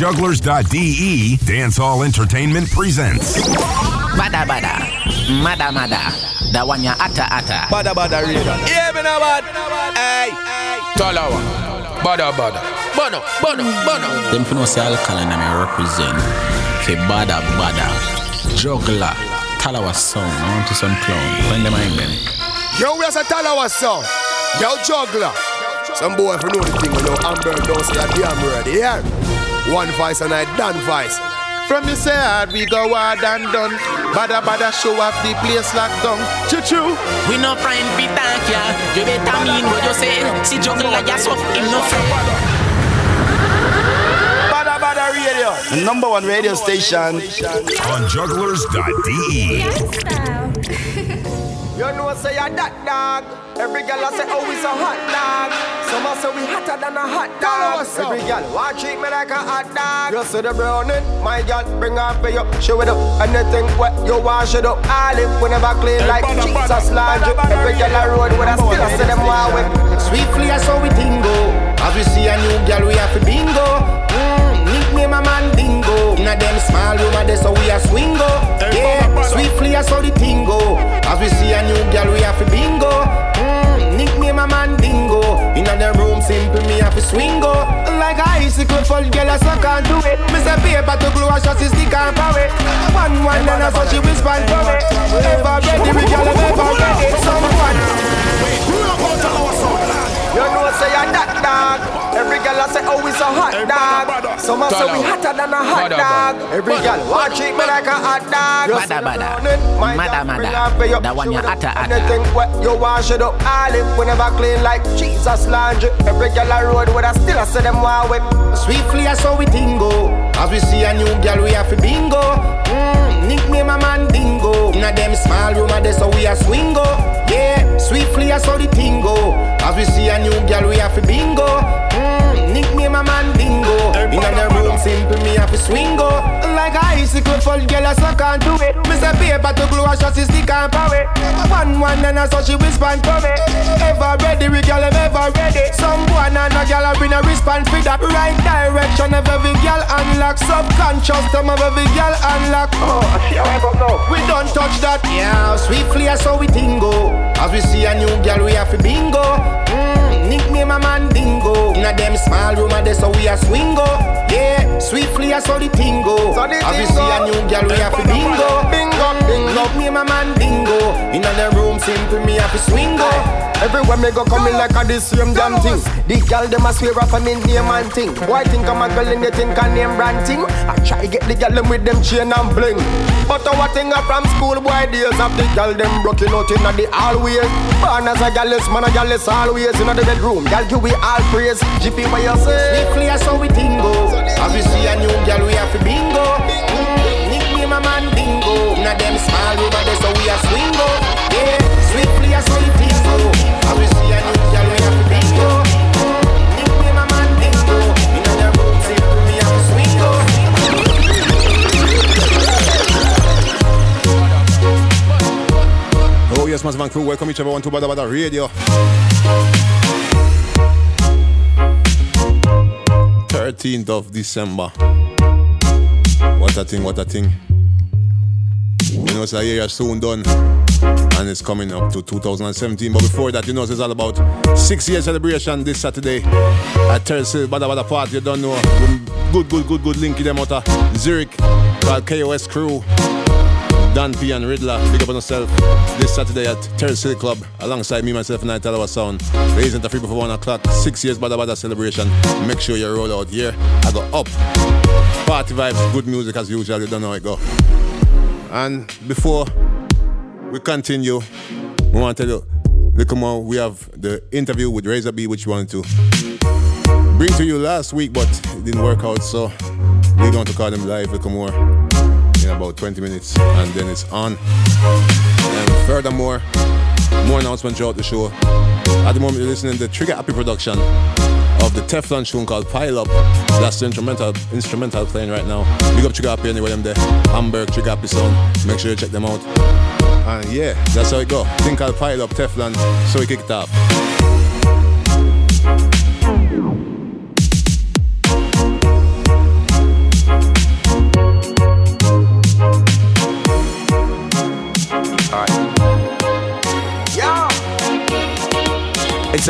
jugglerz.de, Dancehall Entertainment presents. Bada bada, mada mada, the one ya ata ata. Bada bada reader. Yeah, me know what? Hey, Talawah. Bada bada. Bono, bono, bono. Them finna say alkaline me represent. Ke bada bada, juggler, Talawah song. I want to some clown. When them I them. Yo, we are a Talawah song. Yo, juggler. Some boy if you know the thing, you know, Amber don't say a damn word. Yeah. One voice and I done voice. From the say hard, we go hard and done. Bada bada show off the place locked down. Choo choo. We no friend be thank ya. You better mean what you say. See juggler ya so him no friend. Bada bada radio. The number one radio station. On jugglerz.de. You know say a that dog. Every girl I say oh it's a hot dog. Some a say we hotter than a hot dog. Every girl want treat me like a hot dog. You see the browning, my girl bring her for you. Show it up. Anything what you wash it up. Olive whenever clean like Jesus Lord. Every girl I road with I still I say them wow with. Swiftly I saw we tingo. As we see a new girl, we have to bingo. Mm, nickname a man dingo. Inna them small room, a so we a swingo. Yeah, swiftly I saw the tingo. As we see a new girl, we have to bingo. Mm, nickname a man dingo. Inna them room, simple me have to swingo. Like I see a icicle full girl, I can't do it. Me say paper to glue, a shot is stick and power. It. One one, and I saw she whisper for me. Ever ready, we girl, ever ready. Someone. You know say a that dog. Every girl I say oh it's a hot dog. Some a say we hotter than a hot dog. Every girl want treat me like a hot dog. You Bada, see the bada. Mada, girl mada. bring her for you. That one you ya it up. atta, atta. Anything what you wash it up. Olive whenever clean like Jesus laundry. Every girl I road with I still I say them wow with. Swiftly I saw we tingo. As we see a new girl, we have to bingo. Mm, nickname a man dingo. Inna them small room, a so we a swingo. Yeah, swiftly I saw the tingo. As we see a new girl, we have to bingo. Mm, nickname a man dingo. Inna the room, simple me have to swingo. Like a icicle full girl, I so can't do it. Me say paper to glue, a shot is stick and power. One one, and I saw she respond for me. Ever ready, we girl, I'm ever ready. Some boy and a girl, I bring a response for that right direction of every girl unlock. Subconscious, them of every girl unlock. Oh, we don't touch that. Yeah, swiftly I saw we tingo. As we see a new girl, we have to bingo. Mm, nickname a man dingo. Inna them small room, a so we a swingo. Yeah, swiftly I saw the tingo. So the As we see a new girl, we have to bingo. Bingo, bingo. Nickname my man dingo. Inna the room, simple me have to swingo. Everywhere me go coming like a the same damn thing. The girl them a swear off on me name and thing. Boy think I'm a girl and they think I name brand thing. I try to get the girl them with them chain and bling. But our thing are from school boy days of the girl them broken out inna the hallways. Born as a girl man a girl always inna the bedroom. Girl give we all praise. GP what you say? Swiftly I saw we tingo. As we see a new girl, we have to bingo. Them small a so we a swingo. Yeah, swiftly I we see a new girl, we have to. Oh yes, Massive crew, welcome each everyone to Bada Bada Radio. 13th of December. What a thing, what a thing. You know, it's a year soon done. And it's coming up to 2017. But before that, you know, it's all about six year celebration this Saturday at Terrace Bada Bada Park. You don't know. Good, good, good, good link in them out of Zurich called KOS Crew. Dan P and Riddler, big up on yourself this Saturday at Terrace City Club alongside me, myself, and I Talawah Sound. Raising the free before one o'clock, six years Bada Bada celebration. Make sure you roll out here. I go up. Party vibes, good music as usual, you don't know how it go. And before we continue, we want to tell you, look more, we have the interview with Razor B, which we wanted to bring to you last week, but it didn't work out, so we're going to call them live, look more in about 20 minutes and then it's on. And furthermore, more announcements throughout the show. At the moment, you're listening to Trigger Happy production of the Teflon tune called Pile Up. That's the instrumental instrumental playing right now. Big up Trigger Happy anyway, them there. Hamburg Trigger Happy sound. Make sure you check them out. And yeah, that's how it go. Think called Pile Up Teflon. So we kick it off.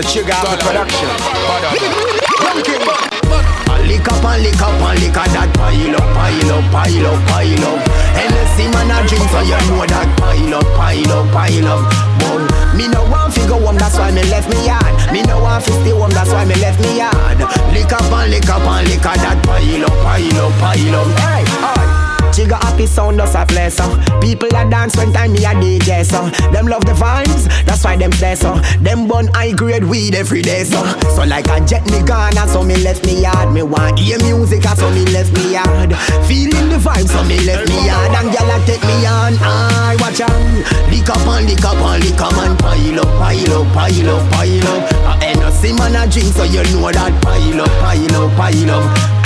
A sugar production. Lick up and lick up and lick up that pile up, pile up, pile up, pile up. Hennessy man a drink so you know that pile up, pile up, pile up. But me no want fi go home, that's why me left me yard. Me no want fi stay home, that's why me left me yard. Lick up and lick up and lick up that pile up, pile up, pile up. Hey, hey. She got happy sound does a play so uh. People that dance when time me a DJ so Them love the vibes, that's why them play so uh. Them bun high grade weed every day so So like a jet me gone so me left me yard. Me want hear music so me left me yard. Feeling the vibes so me left me yard. And gyal a take me on I watch out. Lick up and lick up and lick up and pile up, pile up, pile up, pile up. I ain't no see man a drink so you know that pile up, pile up, pile up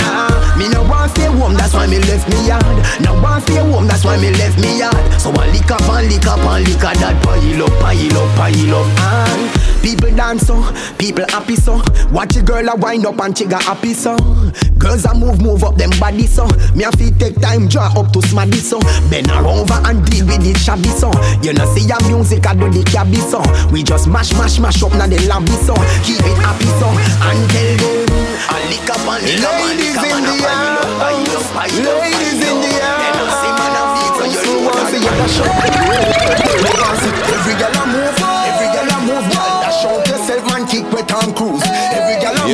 me no want stay home, that's why me left me yard. No want stay home, that's why me left me yard. So I lick up and lick up and lick up that pile up, pile up, pile up. Ah, people dance so, people happy so. Watch a girl a wind up and she got happy so. Girls a move, move up them body so. Me a fit take time draw up to smaddy so. Bend her over and deal with it shabby so. You know see your music I do the cabby so. We just mash, mash, mash up now the lobby so. Keep it happy so and tell them. I lick up and lick up and lick up and pile up, pile up, pile up. Ladies in the Then I see man a beat so you know want to that. see you Every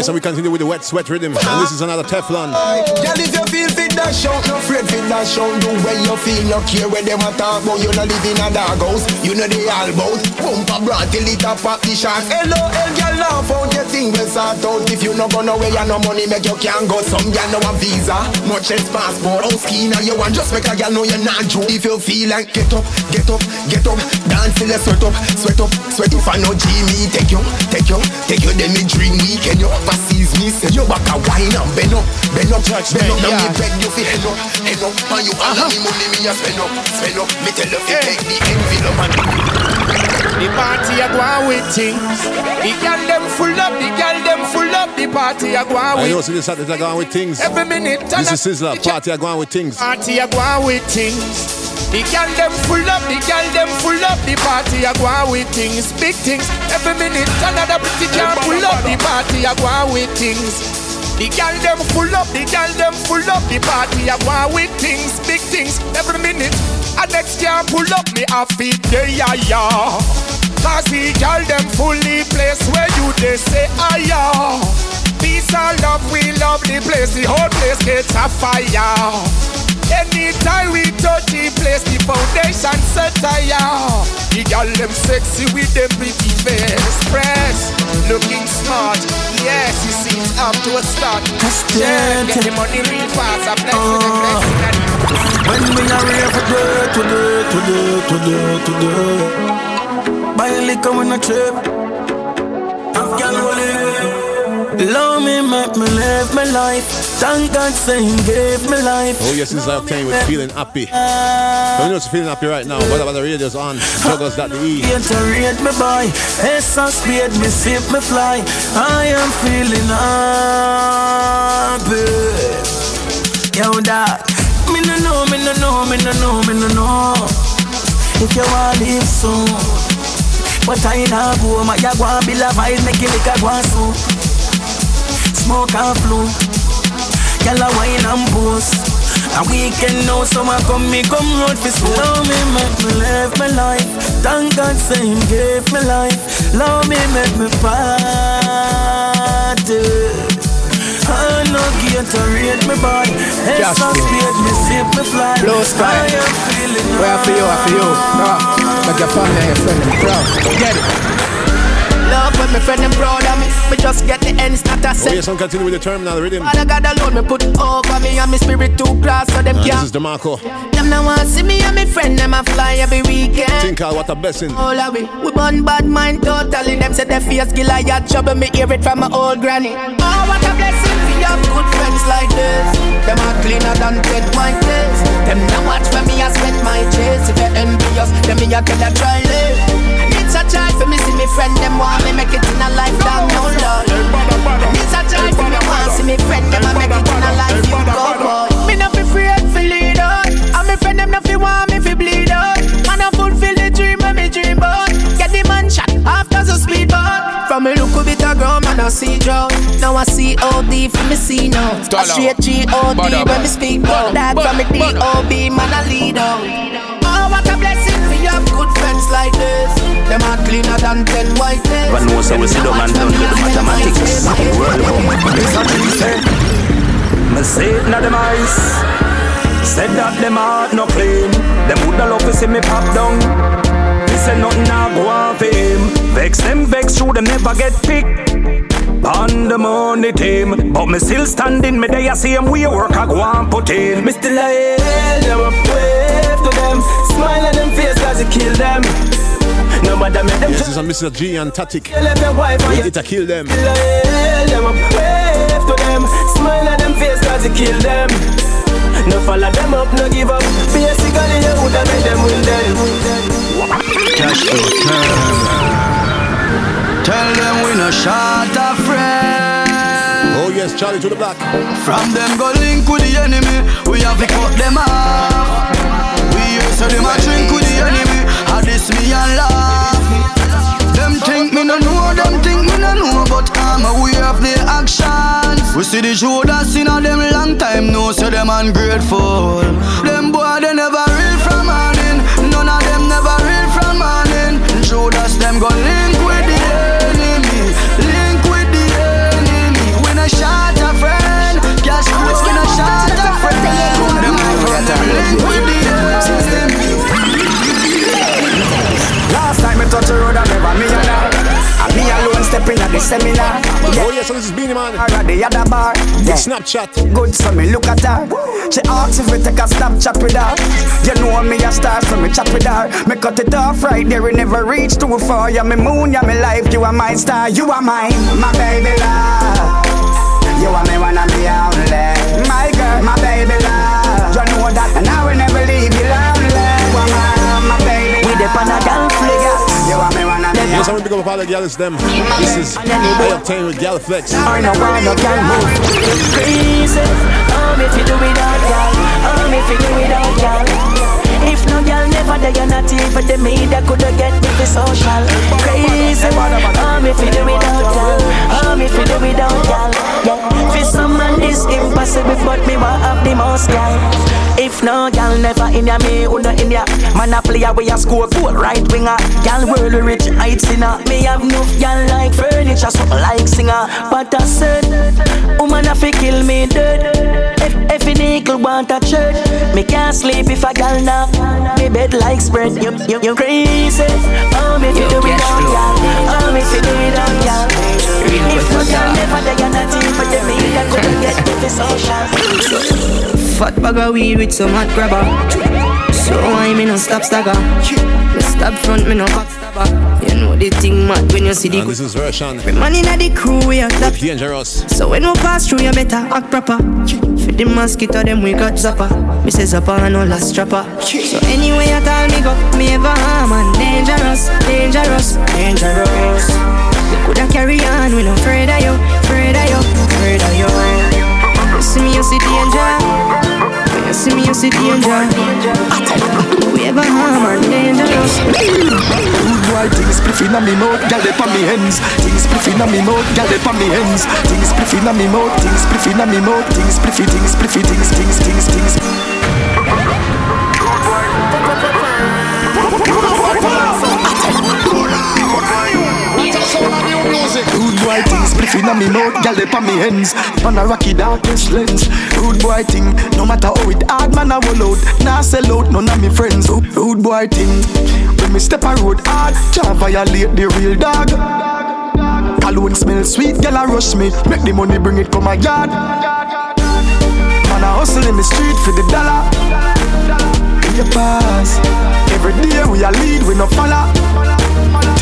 Yes, so we continue with the wet sweat rhythm. And this is another Teflon. Girl, if you feel fit. No afraid fit, dash out. Do when you feel, no care where them a talk about. You no live in a dog house. You know they all bout. Pump a broad till it a pop the shark. Hello, hell, girl, laugh out. Your thing will sort out. If you no go nowhere, you no money, make you can't go. Some girl no a visa, much less passport. House key now you want just make a girl know you're not true. If you feel like get up, get up, get up, dance till you sweat up, sweat up, sweat. If I know G me, take you, take you, take you. Then me drink me, can you overseas me? Say you back a wine and bend up, bend up, bend up. Now me beg you fi head up, head up. And you all me money me a spend up, spend up. Me tell you fi take the envelope and The party a go on with things. The girl them full up, the girl them full up. The party a go on I know, so this Saturday, going with things. every minute. This is up. Sizzler. Party, I going with things. Party a go on with things. The girl them full up, the girl them full up. The party a go with things, big things. Every minute another pretty girl pull up. The party a go on with things. The girl them full up, the girl them full up. The party go on with things, big things. Every minute a next girl pull up. Me a feet there, yeah, yeah. Cause the girl them fully place where you they say ah yeah. Peace and love, we love the place. The whole place gets a fire. Anytime we touch the place, the foundation set higher. The girl them sexy with them pretty face, press, looking smart. Yes, you see it's up to a start. Yeah, get the money real fast. I'm blessed with uh. the blessing. and- When we are rave today, today, today, today, today. Buy a liquor when I trip. Afghan holy. Love me, make me live my life. Thank God, say He gave me life. Oh, yes, this is Octane with Feeling Happy. You know it's feeling happy right now. What about the radio's on? Jugglerz.de. Iterate me boy, S and speed me sip me fly. I am feeling happy. Yo, dog. Me no know, me no know, me no know, me no know. If you want live soon, but I nah go. My ya go and build a vibe, make it like a soon. Smoke and flow, gyal a wine and pose. A weekend now, summer come, me come road for school. Love me, make me live my life. Thank God, say Him gave me life. Love me, make me party. I no Gatorade me boy. I speed me sip me fly. Blue sky. I Where for you, where for you? No, like your family your friend and proud. Get it. Love when my friend them proud of me. Me just get the ends that I Oh, say. yes, I'm continuing with the terminal rhythm. Father God alone me put over me and me spirit too cross so them this can't. is DeMarco. Them now want see me and me friend them a fly every weekend. Think uh, what a blessing. All of we, we burn bad mind totally. Them say they face Goliath trouble. Me hear it from my old granny. Oh, what a blessing for your good friends like this. Them are cleaner than dead white days. Them now watch for me, I spend my chase. If you're envious, then me I tell a try live. And it's a joy for me see me friend them want me make it in a lifetime, no lord. And it's a joy for me want see me friend them a make it in a life you go boy. Me no fi afraid fi lead out, and me friend them no fi want me fi bleed out. Man I fulfill the dream when me dream about. Get the man shot after the speedboat. From me look a bit G for me see now. A straight G-O-D when me speak out. That from me D-O-B, man I lead out. Oh, what a blessing for you have good friends like this. Them are cleaner than ten white days. But no, so we sit down and done with the mathematics. World Me say it na them eyes. Said that them heart no clean. Them woulda love to see me pop down. Me say nothing I go on for him. Vex them, vex through them never get picked. On the money team, but me still standing. Me day I see him we work I go and put in. Me still a hail them wave to them, smile on them face 'cause it kill them. No matter me them. This is a Mr. G and Tatic. Let them wife and It a kill them. Still a hail them up, wave to them, smile on them face 'cause it kill them. No follow them up, no give up. Basically, you woulda made them win them. Cash flow, turn. Tell them we no shot a friend. Oh yes, Charlie to the black. From them go link with the enemy, we have to cut them off. See the Judas in a them long time, no, so them ungrateful. Them boy they never at the seminar. Oh yes, so this is Beenie Man. Or at the other bar. Big Snapchat. Good, so me look at her. She asks if we take a Snapchat with her. You know me a star, so me chat with her. Me cut it off right there, it never reach too far. You me moon, you me life, you are my star, you are mine, my baby love. You are me one of me only, my girl, my baby love. You know that, and I will never leave you lonely. You are my, my baby. We dep on Yes, I'm gonna pick up all the gals them. This is I obtain with Galaflex. I know why no can move Crazy Oh, me fi do without y'all. Oh, me fi do without y'all. If no girl never there, you're not even the me. That coulda get fi social. Crazy. Oh, me fi do without y'all Oh, me fi do without y'all Yeah, fi some man this impossible But me want have the most y'all If no girl never in ya, me who no in ya. Man a player we a score goal right winger Girl world rich heights in ya Me have enough girl like furniture something like singer. But I said, woman a fi kill me dead. If, if an eagle want a church Me can't sleep if a girl knock Me bed like spread. You, you, you crazy Oh, me fi do without y'all Oh, me fi do without y'all If no girl never there, you're not even the me That couldn't get me social Fat bag of weed with some hot grabber. So why me no stop stagger? Me stab front, me no back stabber. You know the thing mad when you see the And this is version man inna the crew we a clap. dangerous. So when we pass through, you better act proper. For the mosquito, them we got zapper. Me say zapper and no last strapper. So anyway, you tell me go, me ever harm and dangerous, dangerous, dangerous. We coulda carry on, we no afraid of you, afraid of you, afraid of you. You see me, you see danger. You see me, you see danger. We ever harm and dangerous. Good things spliff inna me mouth, gyal dey on me hands. Things spliff inna me mouth, gyal dey on me hands. Things spliff inna me mouth, things spliff inna me mouth, things spliffy, things spliffy, things, things, things, things. Boy thing, spliff inna me mouth, gyal dey on me hands. On a rocky darkest lens. Rude boy thing, no matter how it hard, man I roll out. Nah sell out, none of me friends. Oh, rude boy thing, when me step a road hard, can't violate the real dog. Cologne smell sweet, gyal a rush me, make the money bring it come my yard. Man I hustle in the street for the dollar. In pass, every day we a lead, we no follow.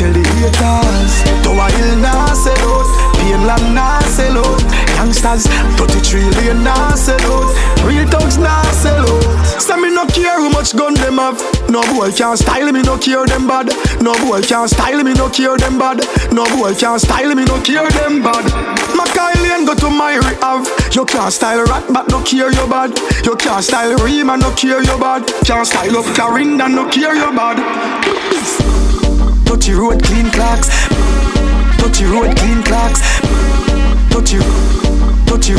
Tell the haters. To a hill nah sell out Painland nah sell out. Youngsters 33 lane nah sell out. Real thugs nah sell out. Say me no care how much gun them have. No boy can style me no care them bad. No boy can style me no care them bad. No boy can style me no care them bad. Mackay Lane go to my have You can't style rat but no care you bad. You can't style Rima no care you bad. Can't style up Clarinda no care you bad Touchy road clean clocks. Touchy road clean clocks. Touchy touchy.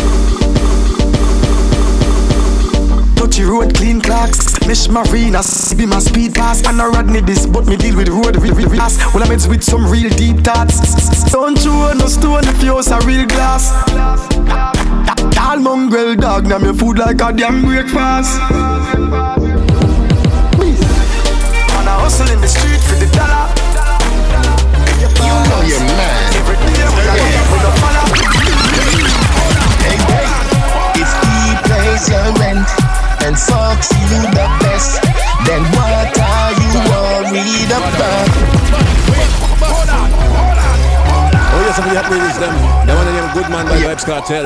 Touchy road, clean clocks. Mish Marina, be my speed pass. And I Rodney this, but me deal with road ass. Well, I'm with some real deep thoughts. Don't you no stone if you're a real glass. Tall mongrel dog, now me food like a damn breakfast. And I hustle in the street for the dollar. You pays your rent and fucks you the best, then what are you worried about? Oh, with them. The one of them good man by Vybz Kartel.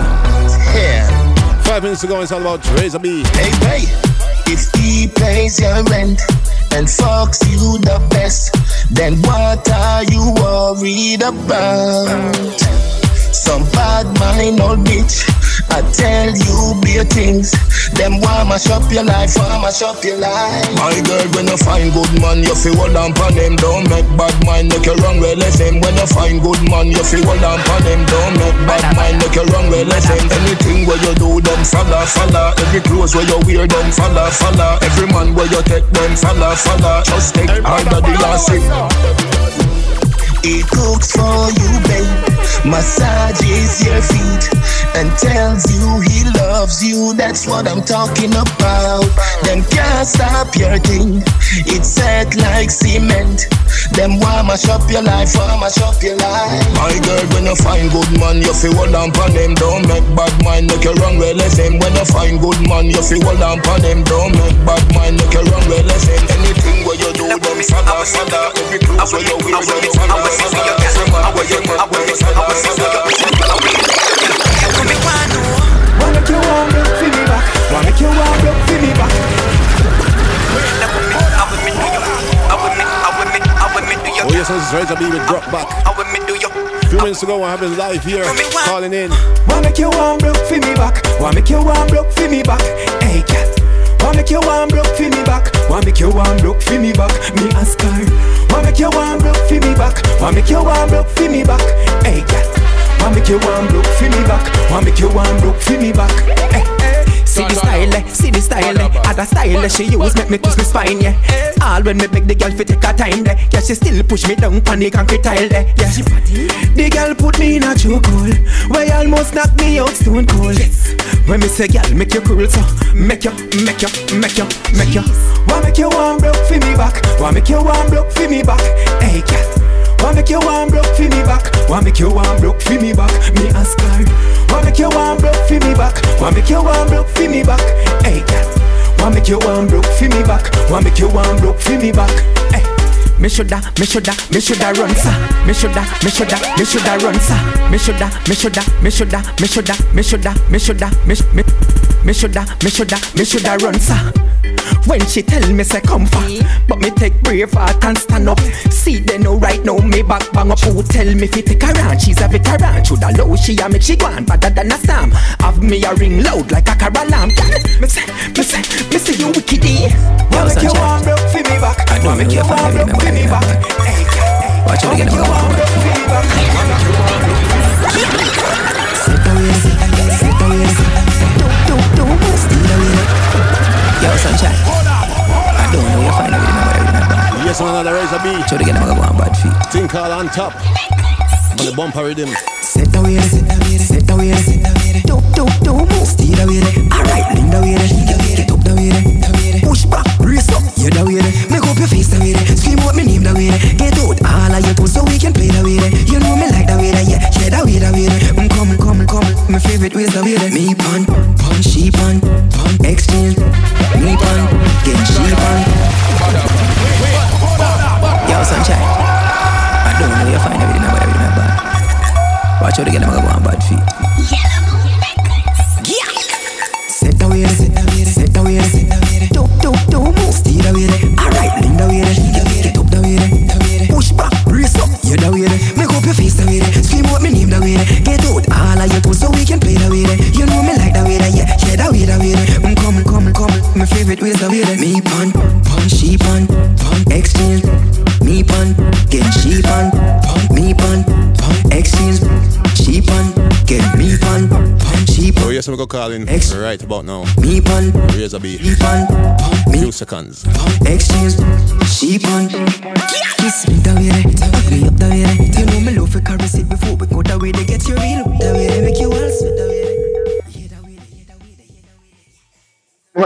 Yeah. Five minutes ago, it's all about Razor B. Hey, hey. If he pays your rent and fucks you the best, then what are you worried about? Some bad mind old bitch. I tell you bare things. Them want mash up your life, want mash up your life. My girl, when you find good man, you feel hold on pon them. Don't make bad mind make you wrong well FM. When you find good man, you feel hold on pon them. Don't make bad mind make you wrong well FM. Anything where you do, them follow, follow. Every clothes where you wear, them follow, follow. Every man where you take, them follow, follow. Just take harder the last it. He cooks for you, babe. Massages your feet and tells you he loves you. That's what I'm talking about. Them can't stop your thing. It's set like cement. Them want mash up your life, want mash up your life. My girl, when you find good man, you feel hold on pon them. Don't make bad mind make you wrong FM. When you find good man, you feel hold on pon them. Don't make bad mind make you wrong well FM. Anything where you do, them follow, follow. Every clothes where you wear, them you follow, Oh. Wanna make you warm up for me back. Wanna make you warm up for me back. Hey, cat. Wanna make you warm up for me back. Wanna make you warm up for me back. Me ask her. Wanna make you warm up for me back. Wanna make you warm up for me back. Hey, cat. Wanna make you warm up for me back. Wanna make you warm up for me back. Hey. See the style, eh, see the style, eh. Other style eh, she use make me twist my spine, yeah. All when me beg the girl fi take her time, there. Yeah, she still push me down pon the concrete tile, there. Yeah. she The girl put me in a chokehold, where almost knock me out stone cold. When me say, girl, make you cool, so make you, make you, make you, make you. Why make you warm broke for me back? Why make you warm broke for me back? Hey, girl. Why make you warm broke for me back? Why make you warm broke for me back? Me ask her. Why make you warm broke for me back? Why make you warm broke for me back? Hey, girl. Why make you warm broke for me back? Why make you warm broke for me back? Hey. Me shoulda, me shoulda, me shoulda run sa. Me shoulda, me shoulda, me shoulda run sa. Me shoulda, me shoulda, me shoulda, me shoulda, me shoulda, me shoulda, me me me shoulda, me shoulda, me shoulda run sa. When she tell me say come for But me take brave heart and stand up See they know right now me back bang up Who tell me fi take her on She's a veteran Shoulda low she a make she go on Better than a storm Have me a ring loud like a car alarm Me say, me say, me say you wicked eh Wanna make you warm broke fi me back I don't make you if I warm remember broke fi me any of back that. Hey, girl, Watch out Wanna again, make you I'm warm gonna broke fi me back Wanna make you warm broke fi me back Sit away, sit away, do do do, steal away. Yo, sunshine. I don't know you find a rhythm, but everything bad. Yes, man, another Razor B. Show the girl I'm gonna go on bad feet. Think all on top. On the bumper rhythm. Sit away, sit away, sit away, do do do, move, steal away. Alright, lean the way, get up the way, push back, brace up, you the way. Make up your face the way, scream out me name the way. Get out all of your tools so we can play the way. You know me like the way, yeah, yeah, the way, the way. Mm, come, come, come, my favorite ways the way. Me pun, pun, she pun, pun, exchange. Me pun, get she pun. Yo, sunshine. I don't know you find everything, but everything bad. Watch out again, I'm gonna go on bad feet. Favorite ways the way. Me pun, pun, she pun, pun, exchange. Me pun, get she pun, pun, me pun, pun, exchange. She pun, get me pun, pun, she pun. Oh yes, we go call in right about now. Me pan, Razor B. me pan, Few seconds. exchange, she pan. Kiss me the way they, ugly up the way.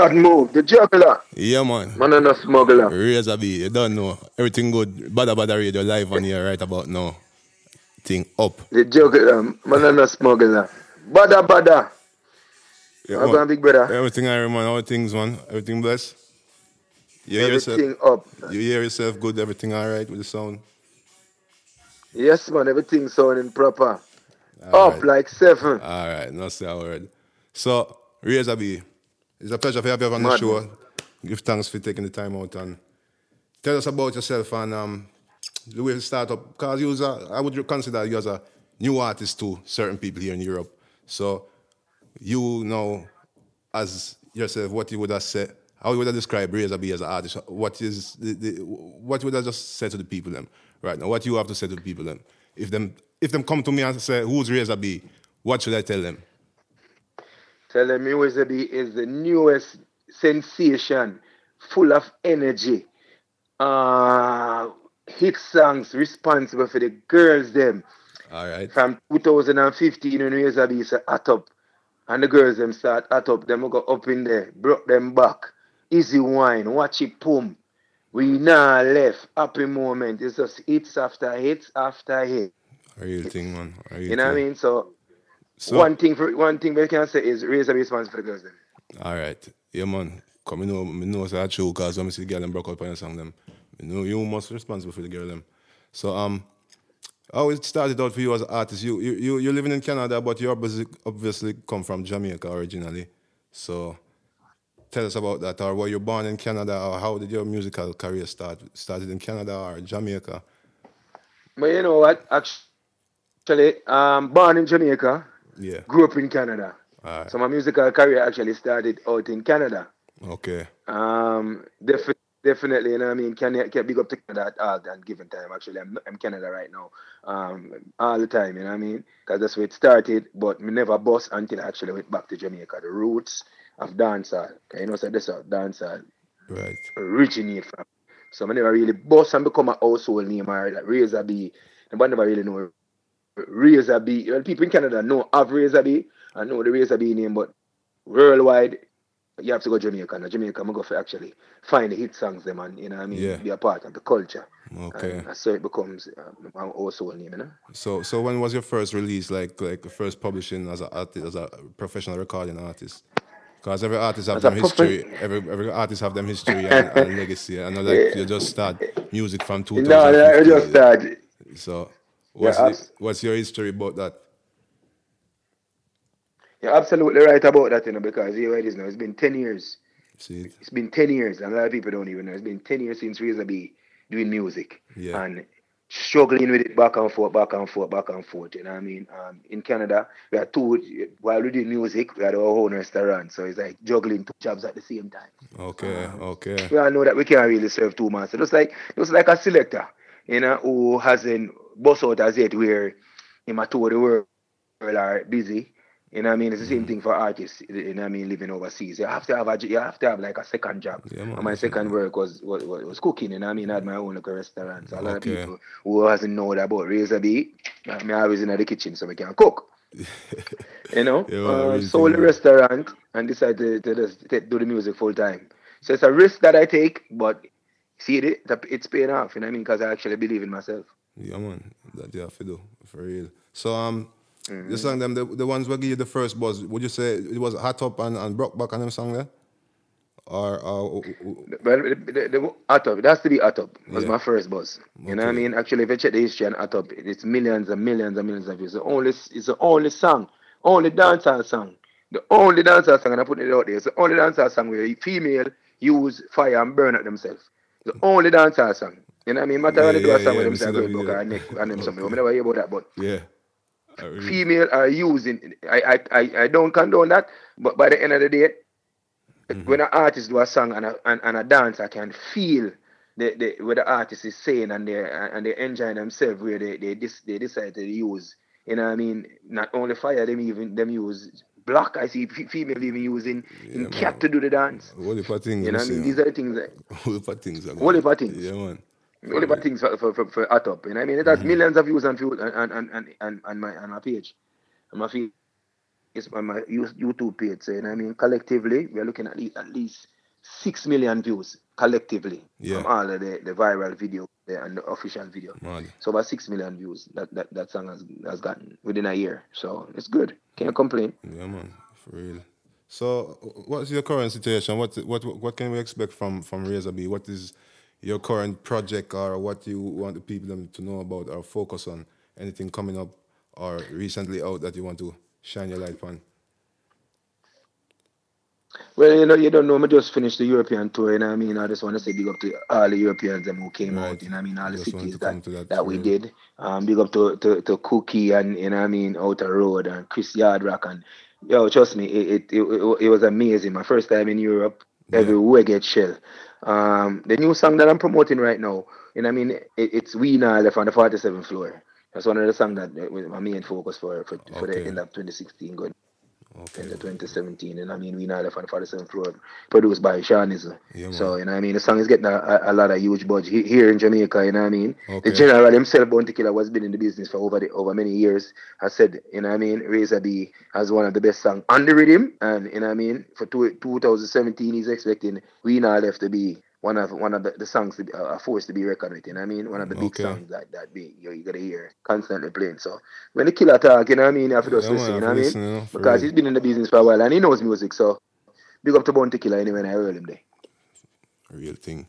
Move, the juggler. Yeah, man. Man and a smuggler. Razor B, you don't know. Everything good. Bada Bada Radio live on here right about now. Thing up. The juggler. Man and a smuggler. Bada bada. Yeah, man. going, big brother? Everything I man, all things, man. Everything blessed. You hear Everything yourself, up. You hear yourself good, everything alright with the sound? Yes, man. Everything sounding proper. All up right. like seven. Alright, not say a word. So, Razor B, it's a pleasure to have you on the show. Give thanks for taking the time out and tell us about yourself and um, the way you start up. Because you a, I would consider you as a new artist to certain people here in Europe. So, you know, as yourself, what you would have said, how you would have described Razor B as an artist. What is the, the, what would I just say to the people them right now? What you have to say to the people them? If them if them come to me and say who's Razor B, what should I tell them? Tell them USB is the newest sensation, full of energy. Uh, hit songs responsible for the girls them. All right. From 2015 when USB is at up. And the girls them start hot up. Them go up in there, broke them back. Easy wine, watch it pum. We now left. Happy moment. It's just hits after hits after hits. A real thing, man. A real You know what I mean? So, So- one thing for one thing we can say is raise a response for the girls them. All right. Yeah, man. Come, you know, me know it's that true because when I see the girl them broke up on your song them, you know, you must responsible for the girl them. So, um, how it started out for you as an artist? You, you, you, you're living in Canada, but you obviously, obviously come from Jamaica originally. So, tell us about that. Or were you born in Canada, or how did your musical career start? Started in Canada or Jamaica? But you know what? Actually, um, born in Jamaica, Yeah. grew up in Canada. Right. So my musical career actually started out in Canada. Okay. Um, defi- definitely, you know what I mean? Can can big up to Canada at all that given time. Actually, I'm I'm Canada right now. Um, all the time, you know what I mean? Because that's where it started. But me never bust until I actually went back to Jamaica. The roots of dancehall. You know, so this is dancehall Right. originate from. So I never really bust and become a household name or like Razor B. Nobody never really know Razor B. Well, people in Canada know of Razor B and know the Razor B name, but worldwide, you have to go Jamaica. Now Jamaica, I'm go for actually find the hit songs them and you know what I mean, Yeah. be a part of the culture. Okay. And so it becomes um, a household name, you know. So, so when was your first release, like like the first publishing as a artist, as a professional recording artist? Because every artist have As them history. Every every artist have them history and, and legacy. I know like you just start music from No, no, I just started. So, what's Yeah, the, what's your history about that? You're absolutely right about that, you know, because here it is now. It's been 10 years. See it? It's been 10 years, and a lot of people don't even know. It's been 10 years since Razor B doing music. Yeah. And struggling with it back and forth, back and forth, back and forth. You know what I mean? Um, in Canada, we had two, while we doing music, we had our own restaurant. So it's like juggling two jobs at the same time. Okay, okay. We all know that we can't really serve two masters. Just like, just like a selector, you know, who hasn't bust out as yet where him a tour the world are busy. You know what I mean? It's the same thing for artists, you know what I mean, living overseas. You have to have a, you have to have like a second job. Yeah, man, my second work was, was was cooking, you know what I mean? I had my own little restaurant. So a lot Okay. of people who hasn't known about Razor B, I mean, I was in the kitchen so we can cook. you know? Yeah, uh, sold the restaurant and decided to, to just to do the music full time. So it's a risk that I take, but see it, it's paying off, you know what I mean? Because I actually believe in myself. Yeah, man. That you have to do for real. So, um, Mm-hmm. the song them, the, the ones that give you the first buzz. Would you say it was Hot Up and and Broke Back on them song there? Or, or Well, the, the, the Atop, it has to be Atop. was Yeah. my first buzz. You know what I mean? Actually, if you check the history on Atop, it's millions and millions and millions of views. The only, it's the only song, only dancehall song. The only dancehall song, and I put it out there, it's the only dancehall song where female use fire and burn at themselves. The only dancehall song. You know what I mean? Matter Yeah, when they do yeah, a song yeah, with themselves, that go video. and neck and them oh, something. I never hear about that, but yeah. I really- female are using I, I I I don't condone that, but by the end of the day, mm-hmm. when an artist do a song and a and, and a dance, I can feel the, the what the artist is saying and they and they enjoying themselves where they they dis, they decide to use you know what I mean not only fire them even them use block. I see female even using in cat to do the dance. What if I things? You know what I mean? These are the things that. What if I things? What if I things? Yeah, man. Only about things for for for, for Atop. You know what I mean? It has Mm-hmm. millions of views on and and and and, and my on my page. On my feed it's on my YouTube page. So, you know what I mean? Collectively, we are looking at least, at least six million views collectively Yeah. from all of the, the viral video the- and the official video. So about six million views that, that, that song has has gotten within a year. So it's good. Can't complain. Yeah, man, for real. So, what's your current situation? What what what can we expect from from Razor B? What is your current project, or what you want the people to know about, or focus on? Anything coming up or recently out that you want to shine your light on? Well, you know, you don't know. I just finished the European tour, you know what I mean? I just want to say big up to all the Europeans them who came out, you know what I mean? All the cities that, that that, we did. Um, big up to, to, to Cookie and, you know what I mean, Outer Road and Chris Yardrock. And, yo, trust me, it, it, it, it was amazing. My first time in Europe, everywhere get shell. Um, the new song that I'm promoting right now, you know I mean? It, it's We Now Left on the 47th floor. That's one of the songs that was my main focus for, for, for the end of 2016 going into 2017. And I mean, we now left on the 47th floor, produced by Izzo. Yeah, so, you know what I mean? The song is getting a, a, lot of huge budge here in Jamaica, you know what I mean? Okay. The general himself, Bounty Killer, was been in the business for over the, over many years. Has said, you know what I mean? Razor B has one of the best songs on the rhythm. And, you know I mean? For two, 2017, he's expecting We Now Left to be one of one of the, the songs to be uh, a force to be reckoned with, you know what I mean? One of the big Okay. songs that that be you, you gotta hear constantly playing. So when the killer talk, you know what I mean, you have to just Yeah, listen, you know what I mean? listen, you know, for because real. he's been in the business for a while and he knows music, so big up to Bounty Killer anyway, I heard him there. Real thing.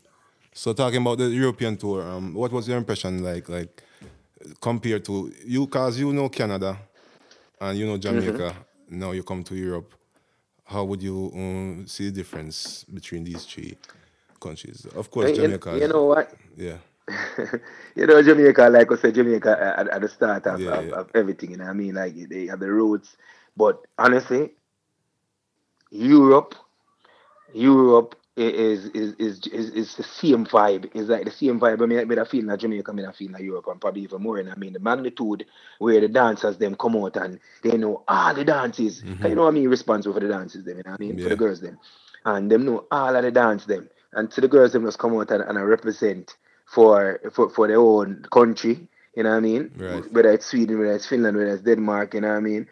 So, talking about the European tour, um, what was your impression like, like compared to you? Cause you know Canada, and you know Jamaica. Now you come to Europe. How would you um, see the difference between these three countries? Of course, You- you- Jamaica. you know what? Yeah. you know, Jamaica, like I said, Jamaica at, at the start of, Yeah, of, yeah. of everything, you know what I mean? Like, they have the roots. But honestly, Europe, Europe is is is is, is the same vibe. It's like the same vibe. I mean, I mean, I feel like Jamaica, I mean, I feel like Europe, and probably even more. And I mean, the magnitude where the dancers them come out and they know all the dances. Mm-hmm. 'Cause You know what I mean? Responsible for the dances, them. You know what I mean? For the girls, them, and them know all of the dance, them. And to the girls, them just come out and, and I represent for for for their own country. You know what I mean? Right. Whether it's Sweden, whether it's Finland, whether it's Denmark. You know what I mean?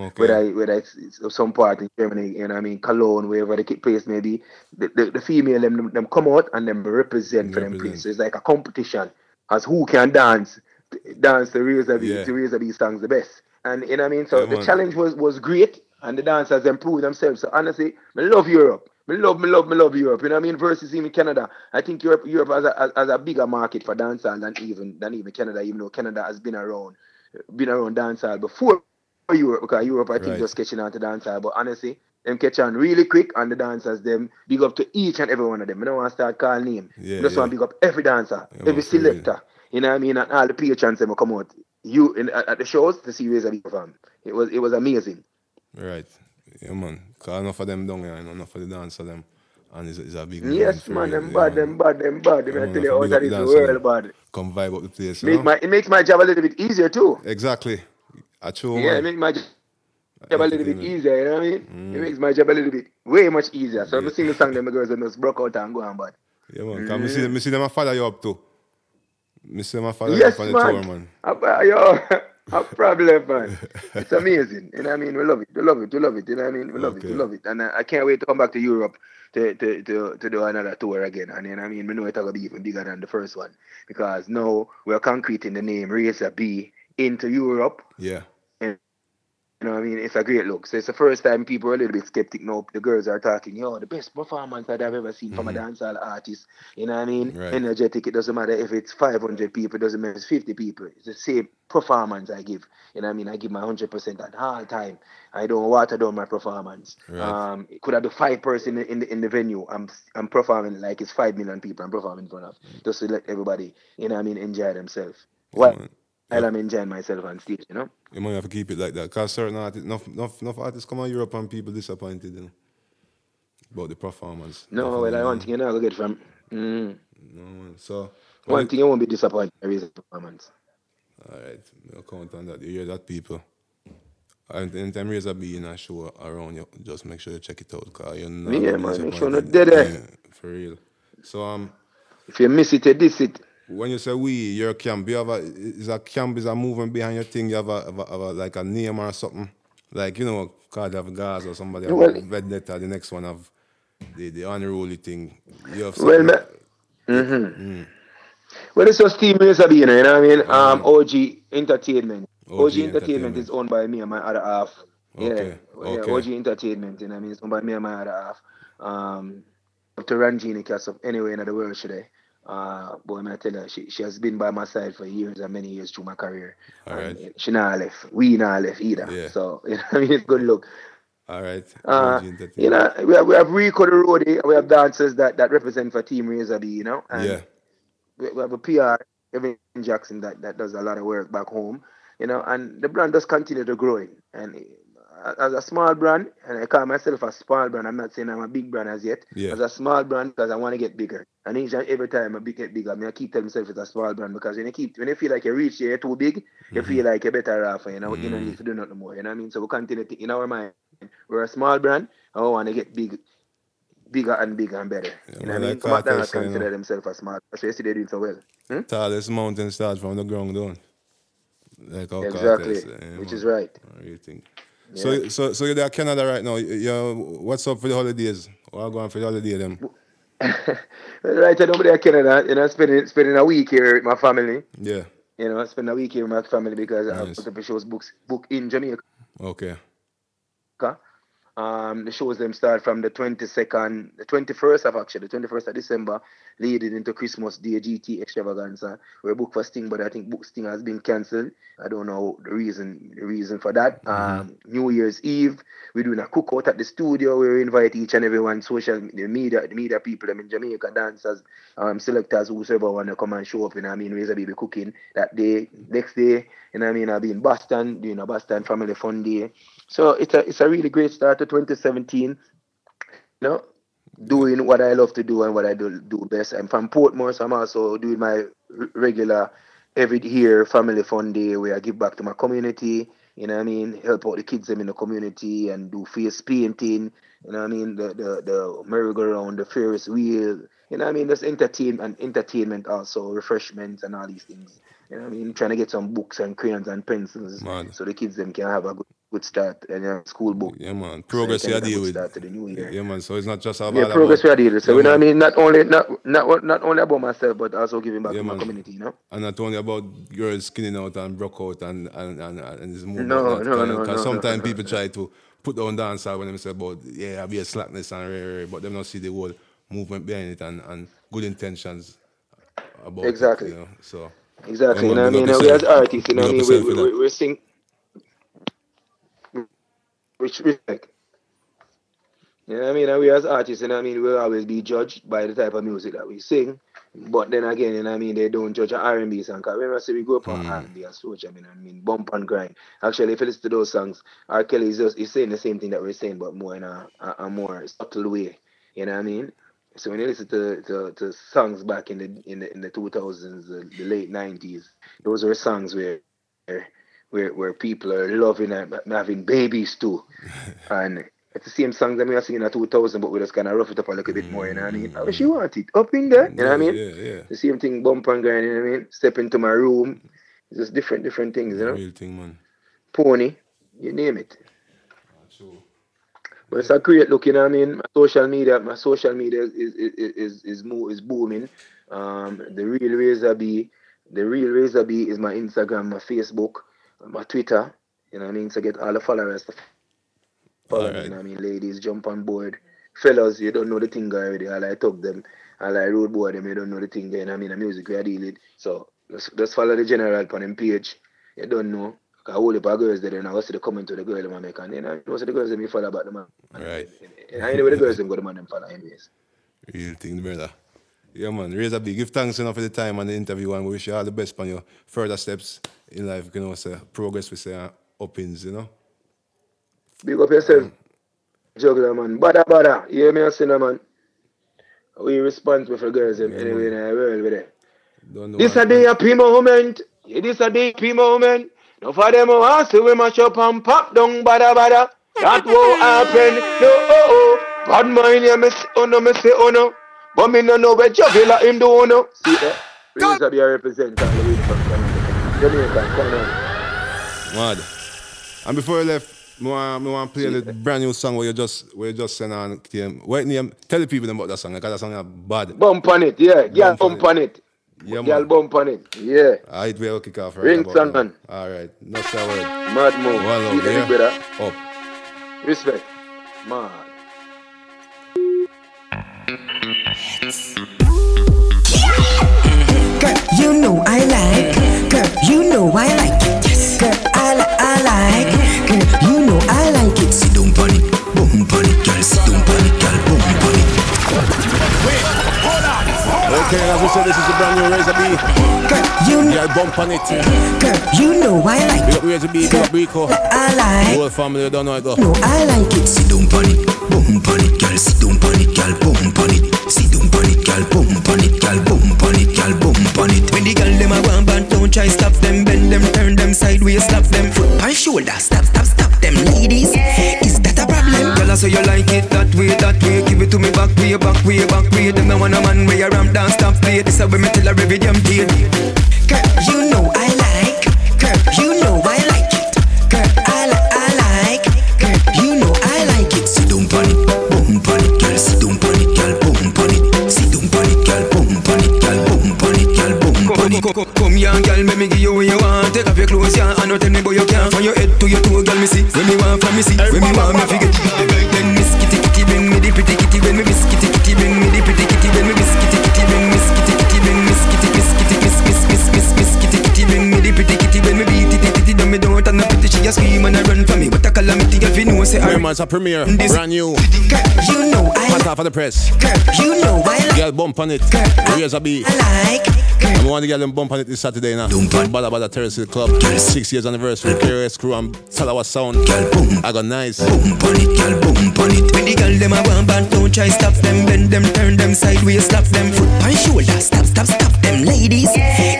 Okay. whether whether it's, it's some part in Germany, you know what I mean, Cologne, wherever the place may be, the, the, the female them, them come out and them represent for them place. So it's like a competition as who can dance dance the Razor B, Yeah. the Razor B songs the best. And you know what I mean? So Yeah, the man. challenge was was great and the dancers improved themselves. So honestly, I love Europe. Me love, me love, me love Europe. You know what I mean? Versus even Canada. I think Europe, Europe has a, has, a bigger market for dancehall than even than even Canada. Even though Canada has been around, been around dancehall before Europe. Because Europe, I think, Right. just catching on to dancehall. But honestly, them catch on really quick, and the dancers them big up to each and every one of them. I don't want to start calling name. Yeah, I just yeah. want to big up every dancer, Yeah, every selector. You know what I mean? And all the patrons them will come out. You in, at, the shows to see Razor B perform. It was it was amazing. Right. Yeah, man. Cause enough of them down here, enough of the dance of them. And it's, it's a big Yes, man, them bad, them bad, them bad. Yeah, I man, tell you, enough out big of up this the world, bad. Come vibe up the place. you know? my it makes my job a little bit easier too. Exactly. I true, Yeah, it makes my job a little bit easier. You know what I mean? Mm. It makes my job a little bit way much easier. So I'm sing the song, them the girls and just broke out and go on, but Yeah, man. Cause me see, me see them a father you up too. Me see them a father yes, you up on the man. tour, man. Uh, Yo, a problem, man. It's amazing. You know what I mean? We love it. We love it. We love it. You know what I mean? We love it. We love it. And uh, I can't wait to come back to Europe to, to, to, to do another tour again. And you know what I mean? We know it's going to be even bigger than the first one because now we're concreting the name Razor B into Europe. Yeah. You know what I mean? It's a great look. So it's the first time people are a little bit skeptic now. The girls are talking, yo, the best performance that I've ever seen from a dancehall artist. You know what I mean? Mm-hmm. Right. Energetic. It doesn't matter if it's 500 people, it doesn't matter if it's 50 people. It's the same performance I give. You know what I mean? I give my 100% at all time. I don't water down my performance. Right. Um, it could have the five person in the in the venue. I'm I'm performing like it's five million people. I'm performing in front of just to let everybody, you know what I mean, enjoy themselves. Man. While I'm enjoying myself on stage, you know. You might have to keep it like that. Cause certain artists, enough, enough, enough artists come out Europe and people disappointed you know, about the performance. No, well, I want you know, I get from mm, No. So, one thing you won't be disappointed is a performance. All right, no count on that. You hear that, people? And anytime Razor B in a show around you, just make sure you check it out. Cause you're not Yeah, man, make sure not dead? Yeah, for real. So um, If you miss it, you diss it. When you say we, your camp, you have a is a camp is a movement behind your thing. You have a, have a, have a like a name or something. Like you know, cause you have Gaz or somebody have Well- Vendetta. The next one have the the unruly thing. You have Well, ma- mm-hmm. Well, it's just Team Razor B, you know, you know what I mean? Um, OG Entertainment. OG OG, Entertainment, Entertainment. is owned by me and my other half. Okay, Yeah, okay. yeah, OG Entertainment, you know what I mean? It's owned by me and my other half. Um, to Ranjini Castle, anywhere in the world today. Uh, boy, man, I tell her, she, she has been by my side for years and many years through my career. All right. She not left. We not left either. Yeah. So, you know I mean? It's good look. All right. Uh, you know, we have, we have Rico the Roadie, we have dancers that, that represent for Team Razor B, you know? And yeah. we, we have a PR, Evan Jackson, that, that does a lot of work back home, you know, and the brand does continue to grow. And uh, as a small brand, and I call myself a small brand, I'm not saying I'm a big brand as yet. Yeah. As a small brand, because I want to get bigger. And each and every time I get bigger, I, mean, I keep telling myself it's a small brand because when you keep, when you feel like you reach you're too big, you Mm-hmm. feel like you're better off, you know, you don't need to do nothing more. You know what I mean? So we continue to, in our mind, we're a small brand, and we want to get big, bigger and bigger and better. you know what I mean? like So McDonald's Carter say, you know. consider themselves a small. So you see they're doing so well. Hmm? Tallest mountain starts from the ground down. Like how Exactly, Carter say, yeah, which man. is right. Really think. Yeah. So, so, so you're there in Canada right now. You, you- what's up for the holidays? What are going for the holiday then? right, I over there in Canada, you know, spending spending a week here with my family. Yeah. You know, spend a week here with my family because I Nice. have the shows books book in Jamaica. Okay. Okay. Um, the shows them start from the 22nd, the 21st of actually, the 21st of December, leading into Christmas Day GT extravaganza. We're booked for Sting, but I think book Sting has been cancelled. I don't know the reason the reason for that. Um, New Year's Eve, we're doing a cookout at the studio where we invite each and everyone, social the media, the media people, I mean Jamaica, dancers, um, selectors, whoever want to come and show up. You know what I mean? Razor Baby cooking that day. Next day, you know what I mean? I'll be in Boston doing a Boston Family Fun Day. So it's a it's a really great start to 2017. You know, doing what I love to do and what I do do best. I'm from Portmore, so I'm also doing my regular every year family fun day where I give back to my community. You know what I mean? Help out the kids them in the community and do face painting. You know what I mean? The the the merry-go-round, the Ferris wheel. You know what I mean? There's entertainment, and entertainment also, refreshments and all these things. You know what I mean? Trying to get some books and crayons and pencils so the kids them can have a good, good start and a school book. Yeah, man. Progress so you can deal with. start to the new year. Yeah, man. So it's not just about Yeah, progress we about, are dealing. So Yeah, you know what I mean? Not only not not not only about myself, but also giving back Yeah, to my community. You know. And not only about girls skinning out and broke out and and and, and this movement. No, no, no, Because no, sometimes no, people try to put down dancehall when they say about yeah, I be a slackness and rare, rare, but them not see the whole movement behind it and, and good intentions about Exactly. it. You know? So Exactly. you know what I mean? We as artists, you know what I mean? We we, we, we sing. Which respect. You know what I mean? And we as artists, you know what I mean? We'll always be judged by the type of music that we sing. But then again, you know what I mean? They don't judge an R&B song. Because when I say we go up on hmm. R&B and I mean, I mean, bump and grind. Actually, if you listen to those songs, R. Kelly is just he's saying the same thing that we're saying, but more in a, a, a more subtle way. You know what I mean? So when you listen to, to, to songs back in the in the in the two thousands, the, the late nineties, those were songs where where where where people are loving and having babies too, and it's the same songs that we are singing in two thousand, but we just kind of rough it up a little bit more. You know what I mean? Wish you want it up in there. You know what I mean? Yeah, yeah. The same thing, bump and grind. You know what I mean? Step into my room, it's just different different things. You know? Real thing, man. Pony, you name it. But it's a great look, you know what I mean? My social media, my social media is is is is, is booming. Um, the real Razor B, the real Razor B is my Instagram, my Facebook, my Twitter. You know what I mean? So get all the followers follow me. You know what I mean? Ladies, jump on board. Fellas, you don't know the thing already. I like talk them. I like road board them. You don't know the thing. You know what I mean? The music we are dealing. So just, just follow the general on them page. You don't know. I whole heap of girls there and I was the comment to the girl them I make and you know, most of the girls them me follow about the man. Right. And anyway the girls them go the man them follow anyways. Real thing, brother. Yeah, man. Razor B, give thanks enough for the time and the interview, and we wish you all the best on your further steps in life. You know, say progress, we say, uh, uppings, you know. Big up yourself. Juggler man. Bada bada. You hear me no man. We responsible for girls them anyway in the world with it. This a day happy moment. Yeah, This a day happy moment. No for them who see we mash up and pop down bada bada. That won't happen. No, oh, oh. Bad mind, yeah, me say, oh no, say, oh no. But me no know where Juggler him do, no. See that? Razor be a represent all the way from Come on. Mad. And before you left, me want, me want play the brand new song where you just where you just send on came. What name? Tell the people about that song because that song is bad. Bump on it, yeah. Girl, Bump on bump on it. Yeah, Girl, man. bump on it. Yeah. Ah, Alright, we'll kick off right Ring about song, man. Alright, no star word. Mad move. One love, Keep it, yeah? Up. Respect. Mad. Girl, you know I like. Girl, you know I like it. Yes. Girl, I, li- I like. Girl, you know I like it. Sit down on it, boom on it, girl. Sit down on it, girl. Boom on it. Okay, as we said, this is the brand new Razor B. Girl, you know. Yeah, bump on it. Girl, you know I like Big up Razor B, big up Rico. I like. The whole family don't know it though. No, I like it. Sit down on it, boom on it, girl. Sit down on it, girl. Boom on it. Sit down on it, girl. Boom on it, girl. Boom on it, girl. Boom on it. When the girl them a want band, don't try stop them. Bend them, turn them sideways, slap them. Foot on shoulder, stop, stop, stop them, ladies. Is that a problem? Girl, I say you like it that way, that way. Give it to me back way, back way, back way. Them no want a man where you ram down, stop play. This a me tell her every damn day. Girl, you Come, come, young girl, let me give you what you want. Take off your clothes, yeah. I know tell me boy you can't. From your head to your toe, girl, me see. When me want from me see. When me want me forget. For me. What a calamity, girl, you know say I. Remember, a premiere. This- Brand new. Girl, you know I Hot off of the press. Girl, you know I like. Girl, bump on it. Razor B. I like. And we want to get them bump on it this Saturday now. Bada Bada Terrace Club. Six years anniversary. KRS crew and Talawah Sound. Girl, boom I got nice. Boom on it, girl, boom on it. When the girl them a want band, don't try stop them. Bend them, turn them sideways, slap them. Foot on shoulder, stop, stop, stop them, ladies.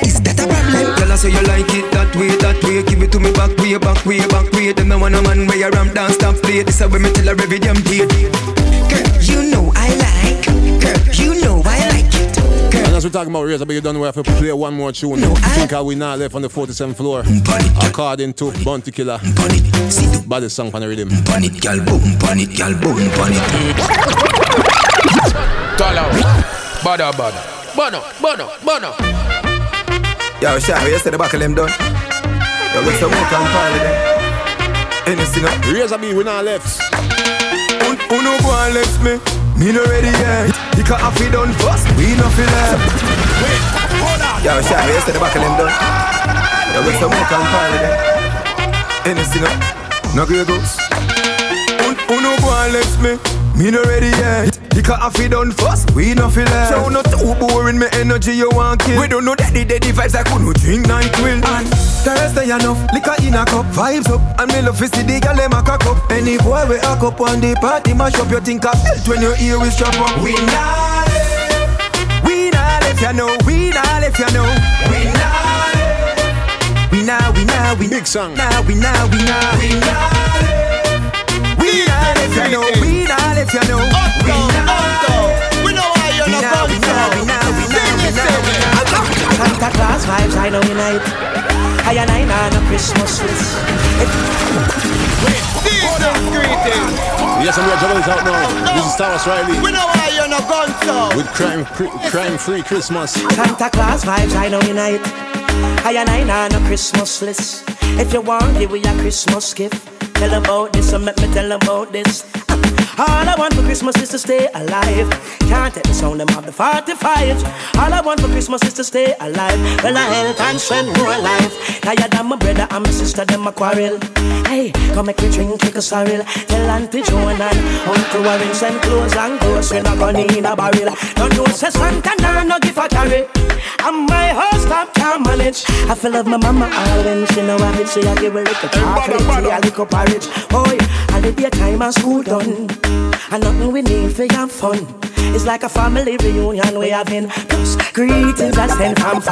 Is that a problem? Girl, I say you like it that way, that way. Give it to me back way, back way, back way. Them no want a man where you ram down, stop play. This a way me tell her every damn day. Girl, you know I like. Girl, you know I like it. Girl, And as we're talking about Razor B, you don't know if we play one more tune. You think how we now left on the 47th floor. According to Bounty Killer. Bunny, see Body song on the rhythm. Pon it, girl, boom, pon it, girl, boom, pon it. Call out. Bada, bada. Bono, bono, bono. Yo, Shy, you said the back of them done. Yo, get some more can party them. Anything up. Razor B, we now left. Who, no go and left me? Me no ready yet. Because I feel done first, we no feel left. Wait, hold on. Yo, you said the back of them done. Yo, get some more can party them. Anything up. No grey. Who, who no go and left me? Me no ready yet. Because I feel done first, we no feel left. So not too boring, me energy you want kill. We don't know daddy, daddy vibes, I couldn't drink night will. And Thursday enough, liquor in a cup, vibes up. And me love to see the girl them a cock up. Any boy we a cup on the party mash up, you think I felt when you hear we strap up. We not left, we not left, you know. We not left, you know. We not left, we now, we now, we big song. Now we now, we now, we not we not left, you know. We not left, you know. We not We know why you're not now, we now, we now, we now, we now, we now. Santa Claus vibes, I know unite. I and I on a Christmas list. Yes, and we are Jugglers out now. This is Thomas Riley. We know why you're not gone so. With crime, crime free Christmas. Santa Claus vibes, I know unite. I and I on a Christmas list. If you want, give me a Christmas gift. Tell about this, and make me tell about this. All I want for Christmas is to stay alive. Can't take the sound them of the 45. All I want for Christmas is to stay alive. Well, I health and strength, more life. Tired than my brother and my sister, them a quarrel. Hey, come make me drink, take a sorrel. Tell Auntie Joan and Uncle Warren send clothes and ghosts when I gun in a barrel. Don't know, say Santa nah, no give a carry. And my house stop can't manage. I feel love my mama all when she know I say I give her like a chocolate, tea, a little porridge. Boy, I live your time and school done. And nothing we need for your fun. It's like a family reunion we having. Plus, greetings I send from.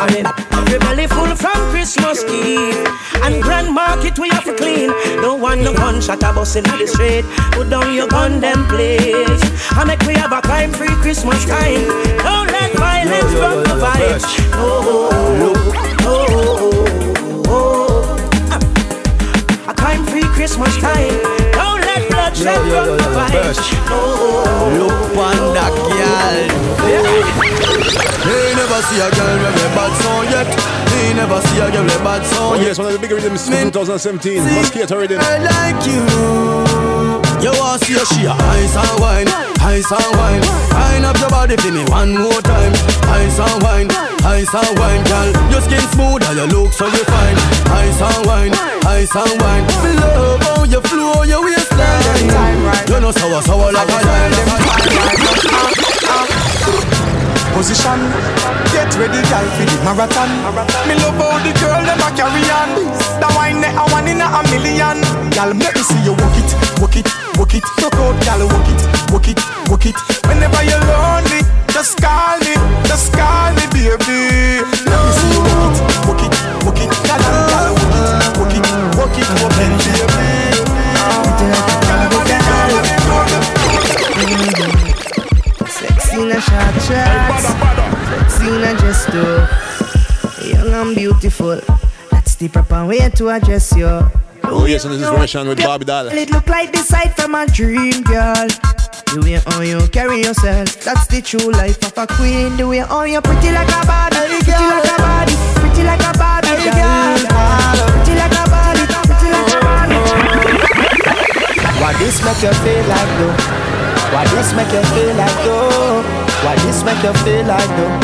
Every belly full from Christmas Eve. And Grand Market we have to clean. Don't want no gunshot a bus in the street. Put down your gun, them please. I make we have a crime free Christmas time. Don't let violence run the vibes. No, no, no. A crime free Christmas time. Yo, yo, yo, yo, Birch. Look on that girl. Me never see a girl with a bad song yet. Me never see a girl with a bad song oh, yet. Yes, one of the bigger rhythms from 2017. Mosquito rhythm. I like you. You want to see a she a ice and wine, ice and wine. Wine up your body for me one more time. Ice and wine, ice and wine, girl. Your skin smooth and your look so refined. Ice and wine, ice and wine. Me love how you flow your waistline. You know sour sour like a lime. Position, get ready, girl, for the marathon. Me love how the girl them a carry on. The wine they a one in a million. Girl, let me see you walk it, walk it, walk it. Talk out, girl, walk it, walk it, walk it. Whenever you're lonely, just call me, just call me, baby. Let me see you walk it, walk and beautiful, that's the proper way to address you. Oh yes, and this is Russian with Bobby Doll. It look like the sight from a dream, girl. The way how you carry yourself, that's the true life of a queen. The way how you pretty like a body, pretty like a body, pretty like a body, girl. Pretty like a body, pretty like a body. Why this make you feel like though? Why this make you feel like though? Why this make you feel like though?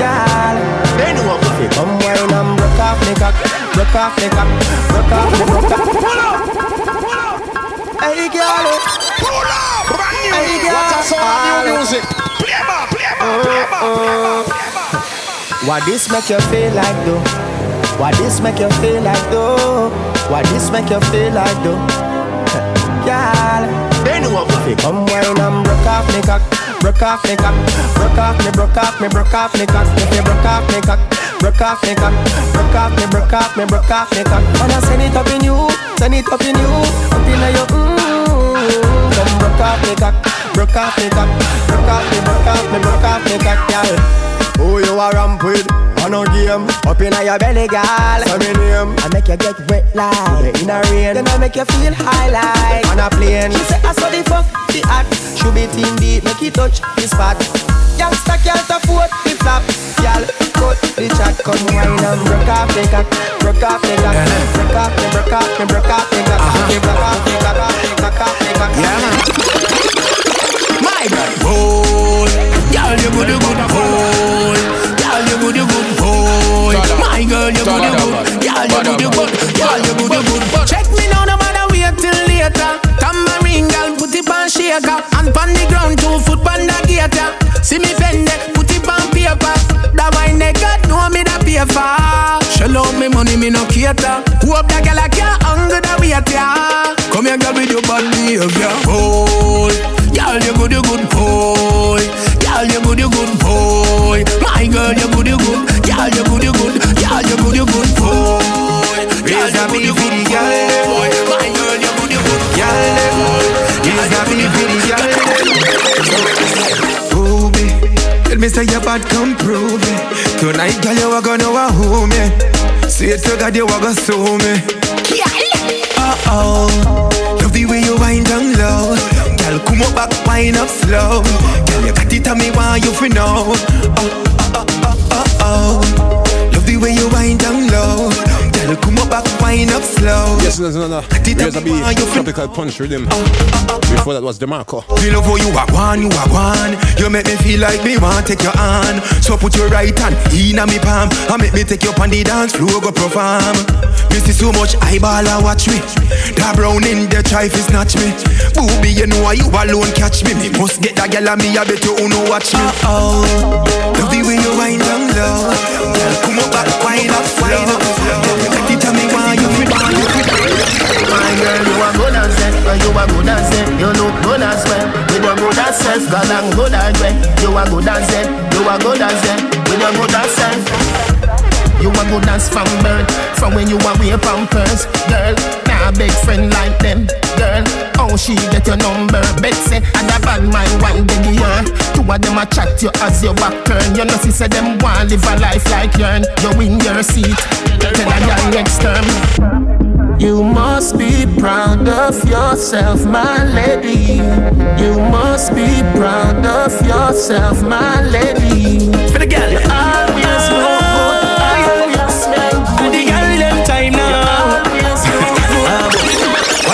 Girl, they know what we come wine and broke off me cock, broke off me cock, broke off broke off. Pull up, pull up. Hey girl, pull up, brand new. Hey girl, what's a new ah. music? Play more, play uh, play more, play more. Uh. Why this make you feel like though? Why this make you feel like though? Why this make you feel like though? Girl, they know what we come wine and broke off me cock, broke off me cock, broke off me, broke off me, broke off me cock. If you broke off me cock, broke off me cock, broke off me, broke off me, broke off me cock. Wanna send it up in you, send it up in you, up in your mmm. Come broke off me cock, broke off me cock, broke off me, broke off me, broke off me cock, girl. Who you a ramp with? On a game, up in your belly, girl. Say me name. I make you get wet like in a rain. Then I make you feel high like on a plane. She say I saw the fuck the act. Should be team beat, make it touch the spot. Youngster can't afford the flap. Girl, cut the chat, come wine and broke off the cock, broke off the cock, broke off the, broke off the, broke off the cock, uh-huh. broke off the broke off the cock. Yeah, man. My God, boy, girl, you good, good, money, me no cater. Hope that girl I can't hunger the wait ya. Come here, girl, with your bad behavior, boy. Girl, you good, you good, boy. Girl, you good, you good, boy. My girl, you good, you good. Girl, you good, you good. Girl, you good, you good, boy. Raise big for the girl. My girl, you good, you good. Girl, raise a big for the girl. Ruby, tell me say you bad, come prove it. Tonight, girl, you are gonna want who it to God, you are gonna sue me. Uh oh, love the way you wind down low. Girl, come up back, wind up slow. Girl, you got it on me, why you fi know? Uh, uh, uh, uh, oh, love the way you wind down low. Girl, come up back, wind up slow. Yes, there's another. Here's a beat. Tropical punch rhythm. Before that was DeMarco. Me love how you are one, you are one. You make me feel like me want take your hand. So put your right hand in a me palm and make me take you on the dance floor go perform. Me see so much eyeball a watch me. That brown in the try fi snatch me. Booby, you know you alone catch me. Me must get that girl and me. I bet you who know watch me. Uh oh, love the way you wind down low. Girl, come up back, wind up, wind up. You it why you a good and set, you a good as well. With your good as self, God and good as well. You are good as them, you are good as them. With your good as self. You are good as from birth, from when you are way pampers, girl. Nah, big friend like them, girl. Oh, she get your number, Betsy, and a bad mind one baby yearn. Two of them a chat you as your back turn. You know, she said them want live a life like yourn. You win your seat, tell a girl next term. You must be proud of yourself, my lady. You must be proud of yourself, my lady.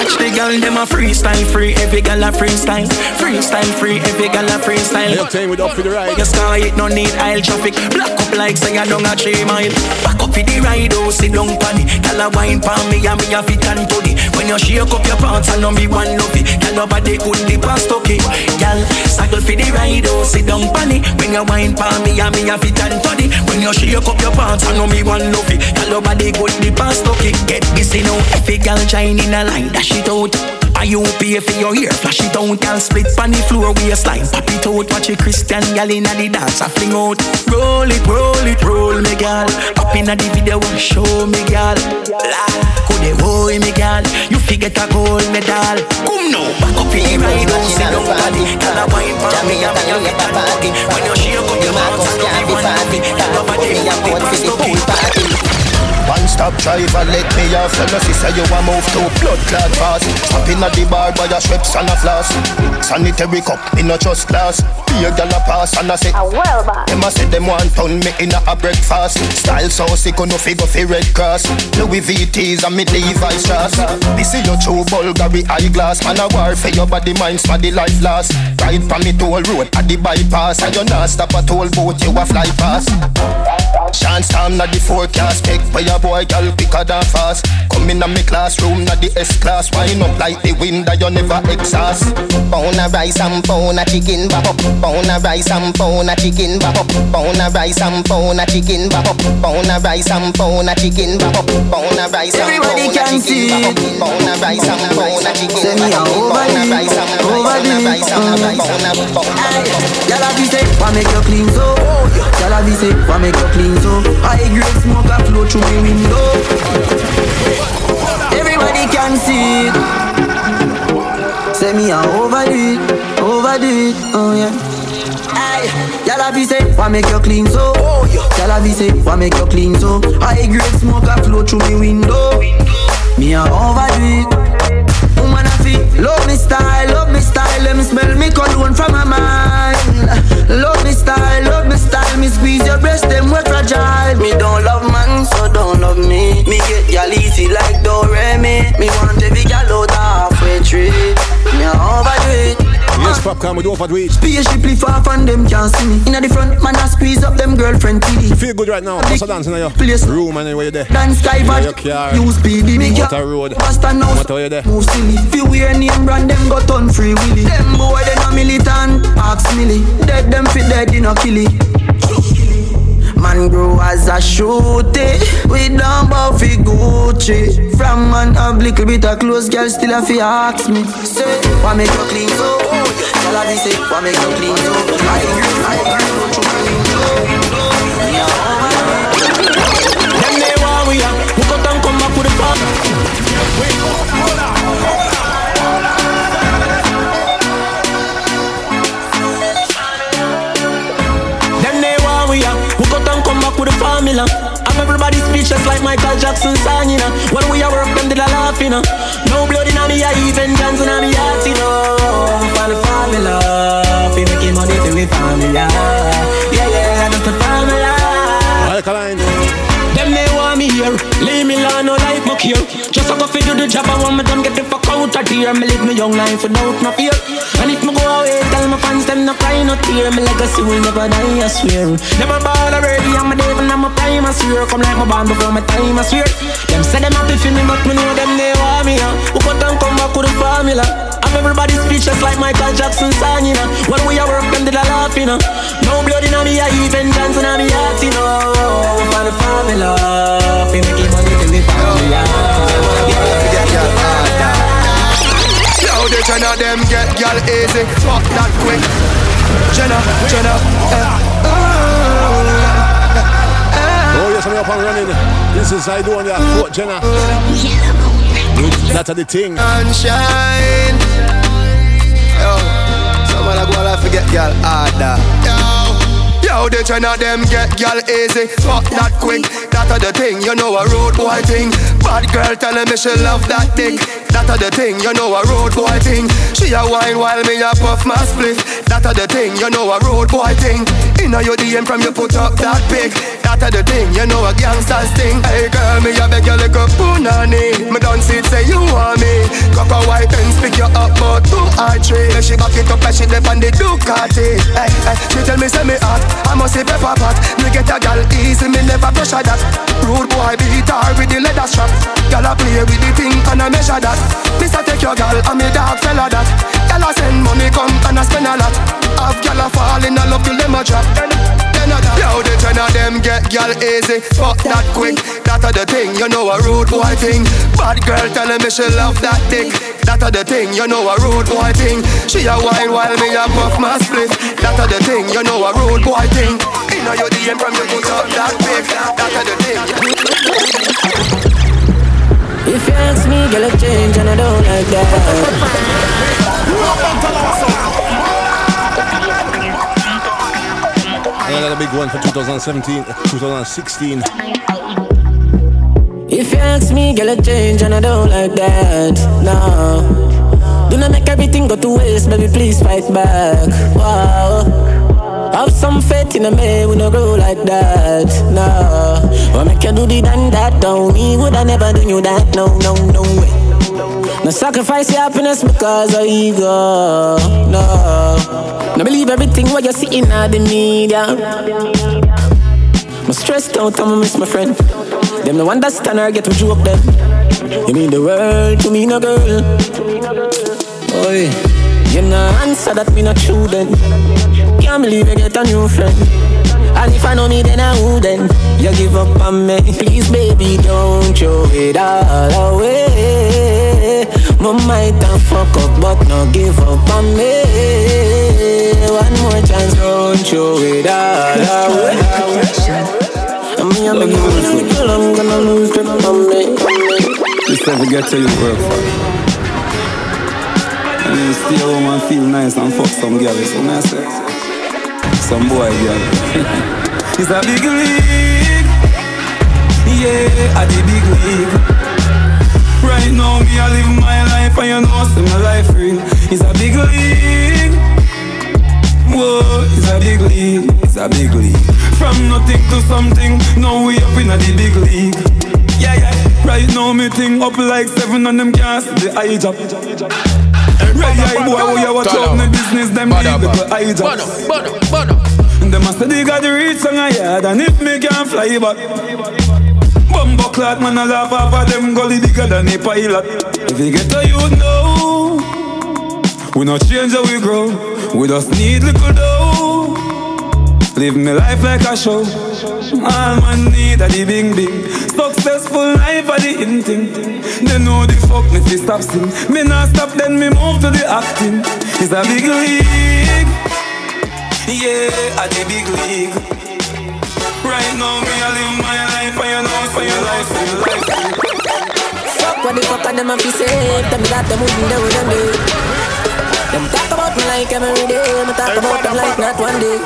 Watch the girl them a freestyle free, every girl a freestyle, freestyle free, every girl a freestyle. Time with up for the ride. Your sky it no need aisle traffic, block up like say I don't a three mile. Back up for the ride, oh sit down it. Girl a wine pon me and me a fit and body. When you shake up your pants, I know me one love it. Girl nobody could the past okay. Girl cycle for the ride, oh sit down pon. When you wine pon me and me a fit and body. When you shake up your pants, I know me one love it. Girl nobody could the past okay. Get busy now, every girl shine in a line, dash it out. Are you pay for your ear? Flash it out, girl. Split on the floor waistline. Pop it out, watch a Christian girl inna the dance. I fling out. Roll it, roll it, roll me, girl. Up inna the video, show me, girl. Could they boy me, girl? You forget a gold medal. Come now, back up in the ride, oh, sit down, body. Girl, a wine for me, and me a get a party. When you shake up your mouth, I know me want to be. Girl, nobody put the past up One stop driver, let me off. Tell us say you a move to blood clot fast. Stop in at the bar by your strips and a floss. Sanitary cup in a trust glass. Be a gal a pass and I say, A well boss. them a say them want turn me in a, a breakfast. Style so sick, no figure fi red cross. Louis VTs and me Levi's strass. This is your true Bulgari eyeglass. Man a war for your body, mind, for the life last. Ride from me toll road at the bypass, and you not stop a toll boat, you a fly past. Chance time na the forecast, pick for your boy, girl quicker than fast. Come in a me classroom, na the S class, wind up like the wind that you never exhaust. Pound of rice and pound of chicken bop up. Pound of rice and pound of chicken bop up. Pound of rice and pound of chicken bop up. Pound of rice and pound of chicken bop up. Pound of rice and Everybody pound can chicken bop up. Pound of rice and pound of chicken Send me bop a up. Pound of rice and pound of rice and rice and pound of Y'all have say, why make you clean so? Y'all have say, why make you clean so? High grade smoke a flow through my window. Everybody can see it. Say me a overdo it, overdo it, oh yeah. Y'all have say, why make you clean so? Y'all have say, why make you clean so? High grade smoke a flow through my window. Me a overdo it. Woman a fi love me style, love me style. Me smell me cologne from my mind. Love me style, love me style. Me squeeze your breast, them we fragile. Me don't love man, so don't love me. Me get y'all easy like Doremi. Me want every gal out halfway tree. Me a overdo it. Yes, popcorn, we do over it. Spaceship lift off and them can't see me. Inna the front, man, I squeeze up them girlfriend TD. Feel good right now. What's a dance in your Place. room and where you there? Dance sky bad. your car? Use speedy, me What a road? Basta now. What are you there? Move silly. Fi wear name brand, them got on free willy. Them boy, they no militant. Ask milly. Dead them fit dead, they no killy. Man grow as a shooty We don't bow fi Gucci From man have little bit of clothes Girl still a fi ask me Say, why make you clean so? Tell her this why make you clean so? I agree, I agree, go through my window formula I'm everybody speechless like Michael Jackson song, you uh. know When we a work, them did a laugh, you know. No blood in me, I even dance in me heart, you know. The formula Fi making money for we formula Yeah, yeah, that's the formula Alkaline. Them here, leave me alone, no like my care. Just a go fi do the job, I want me done get the fuck out of here. Me live my young life without no fear. And if me go away, tell my fans them no cry no tear. Me legacy will never die, I swear. Never ball already, I'm a devil, I'm a prime, I swear. Come like my band before my time, I swear. Them say them happy for me, but me know them they want me. Uh. Who cut and come back with the formula? I'm everybody speechless like Michael Jackson song, you know. When we are work, them did a laugh, you know. No blood in me, I even dance in me heart, you know. For the formula, fi making money for the formula. Yo, the the ten of them get gal easy, fuck that quick. Jenna, Jenna, eh, Oh, yes, I'm up and running. This is I do on your foot, Jenna. That's the thing. Sunshine. Yo, someone I go and forget girl harder. Yo. The of them get gal easy, fuck that quick. That a the thing, you know a road boy thing. Bad girl telling me she love that dick. That a the thing, you know a road boy thing. She a wine while me a puff my split. That a the thing, you know a road boy thing. Inna your DM from you put up that pic. That a the thing, you know a gangster's thing. Hey girl, me a beg you like a punani. Me done see it say you want me. Cock a white and pick you up, but two or three. She back it up like she dip on the Ducati. Hey, hey, she tell me say me hot. I must say pepper pot. Me get a gal easy, me never pressure that. Rude boy beat her with the leather strap. Gal a play with the thing and I measure that. Mister take your gal and me dog fella that. Gal a send money come and I spend a lot. Have gal a fall in a love till them a drop. Yo, the ten of them get gal easy, fuck that quick. That a the thing, you know a rude boy thing. Bad girl telling me she love that dick. That a the thing, you know a rude boy thing. She a wine while me a puff my split. That a the thing, you know a rude boy thing. Inna your DM from you put up that big. That a the thing. If you ask me, girl, I change and I don't like that. Another big one for 2017, 2016. If you ask me, girl, I change and I don't like that. No. Do not make everything go to waste, baby, please fight back. Wow. Have some faith in a man, we no grow like that. No. Make you do the done that, don't me, would I never do you that? No, no, no way. No sacrifice your happiness because of ego. No. No believe everything what you see in the media. I'm stressed out, I'ma miss my friend. Them no understand or get to joke them. You mean the world to me, no girl. Oi, you no answer that me not true then. Can't believe you get a new friend. And if I know me, then I wouldn't. You give up on me, please, baby, don't throw it all away. My might have fuck up, but no give up on me. One more chance, don't throw it all away. I mean, I'm gonna I'm gonna lose grip on me. This ever get to you work for. And then stay home and feel nice and fuck some girl. So say, some boy girl. it's a big league. Yeah, at the big league. Right now, me I live my life and you know, see my life real. It's a big league. Whoa, it's a big league. It's a big league. From nothing to something, now we up in a the big league. Yeah, yeah. Right now, me thing up like seven on them cars. The eye job. Ready eye boy, who you watch out in the business, them big the eye job. Them a say they got the reach on a yard, and if me can't fly back. Bumbo clot man a laugh off of them gully bigger than a pilot. If you get to you know, we not change how we grow. We just need little dough. Live me life like a show. All man need a the bing bing. Successful life a the in thing. They know the fuck me fi stop sing. Me not stop then me move to the acting. It's a big league. Yeah, a the big league. Right now me a live my life and you know for your life, for your life. Fuck what the fuck are them a fi say Tell me that them wouldn't do them day Them talk about me like every day Me talk about them like not one day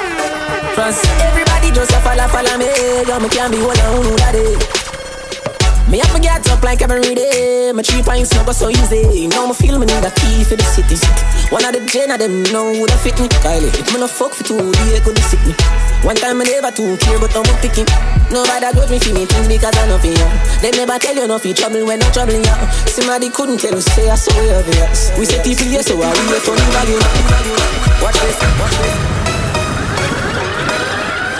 Trust everybody just a follow, follow me Yo, me can't be one of who that day me have my get up like every day. My three pints go so easy. Now me feel me need a key for the city. One of the gen of them know would fit me. Kylie, if me no fuck for two, they could sick me. One time I never too care, but I'm picking. Nobody judge me for me things because I know for you. They never tell you no for trouble when no trouble you. Somebody couldn't tell us say I saw you obvious. We say people yes, so I on the value. Watch this, watch this.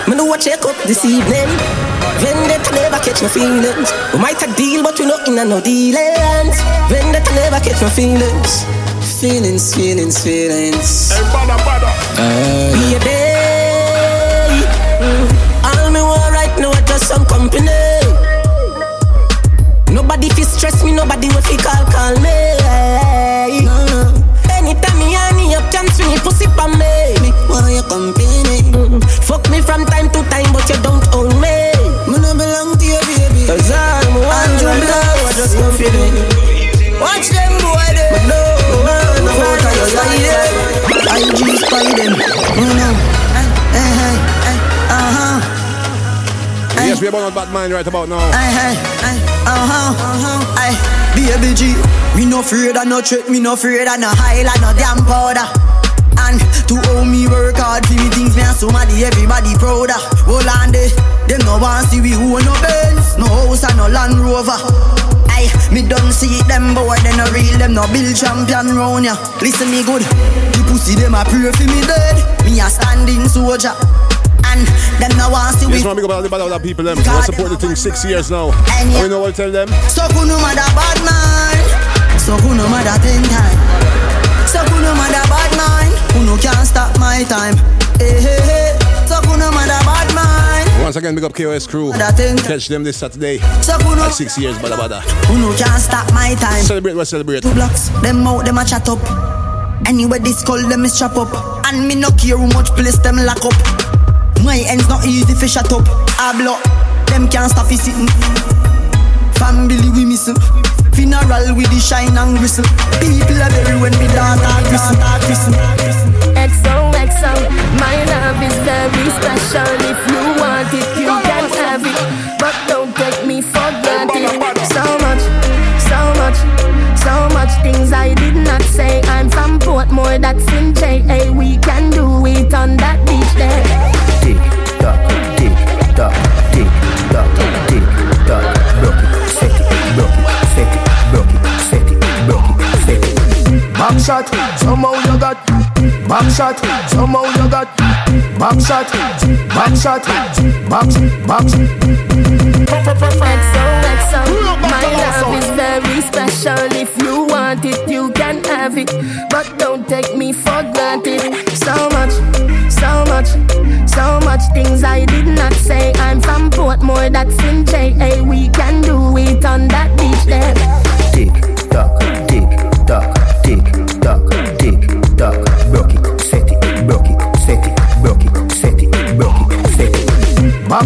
Me do a check up this evening. Vendetta never catch my feelings. We might a deal, but we not in a no dealings. Vendetta never catch my feelings. Feelings, feelings, feelings. Hey, bada, bada. Uh, be a. Mm. All me want right now is just some company. Nobody fi stress me, nobody will fi call call me. No. on me. Me want your company. Mm. Fuck me from time to time, but you don't own one you love, just company. Watch them boy them. But no, no, no, no, no, your side I G spy them. You know. Hey, hey, hey, uh huh. Yes, we are about bad mind right about now. Hey, hey, hey, uh huh, uh huh. Hey, baby G, me no afraid of no trick, me no afraid of no highlight, no damn powder. And to owe me work hard for me things, me and somebody, everybody prouder. Hold on there, them no want see we own no Benz, no house and no Land Rover. Aye, me don't see them boy, they no real, them no build champion round ya. Listen me good, the pussy them a pray for me dead, me a standing soldier. And them no want see we. Yes, man, big up all the people them. We support the thing six years now. And And we know what to tell them. So who no matter bad man, so who no matter ten time. So who no matter bad man, who no can't stop my time. Hey, hey, hey. So no matter bad man, Once again, big up KOS crew. Catch them this Saturday. So no- At six years, bada bada. who no can't stop my time. Celebrate, what celebrate. Two blocks, them out, them a chat up. Anyway, this call them is chop up. And me no care how much place them lock up. My ends not easy fi shut up. I block, them can't stop it sitting. Family we missing. Funeral with the shine and whistle. People are bury when me daughter christen. My love is very special. If you Back shot, somehow you got. Back shot, back shot, back, back. XOXO, my love is very special. If you want it, you can have it. But don't take me for granted. So much, so much, so much things I did not say. I'm from Portmore, that's in JA. We can do it on that beach there.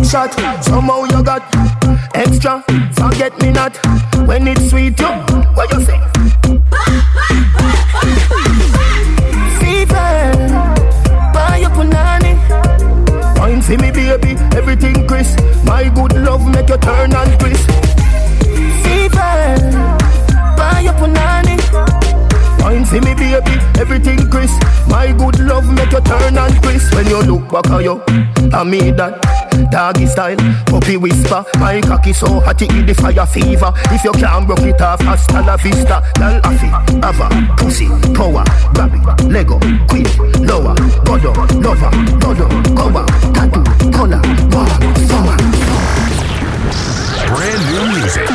Shot, somehow you got. Extra, forget me not. When it's sweet, you, what you say? Fever, buy your punani. Wine for me, baby, everything crisp. My good love make you turn and crisp. Fever, buy your punani. Wine for me, baby, everything crisp. My good love make you turn and crisp. When you look back at you, I mean that. Doggy style, puppy whisper. My cocky so hot it the fire fever. If you can't broke it off, hasta la vista. Lal afi, ava, pussy, power, grab it, Lego, queen, lower, godo, lover, godo, cover, tattoo, color, war, summer. Brand new music.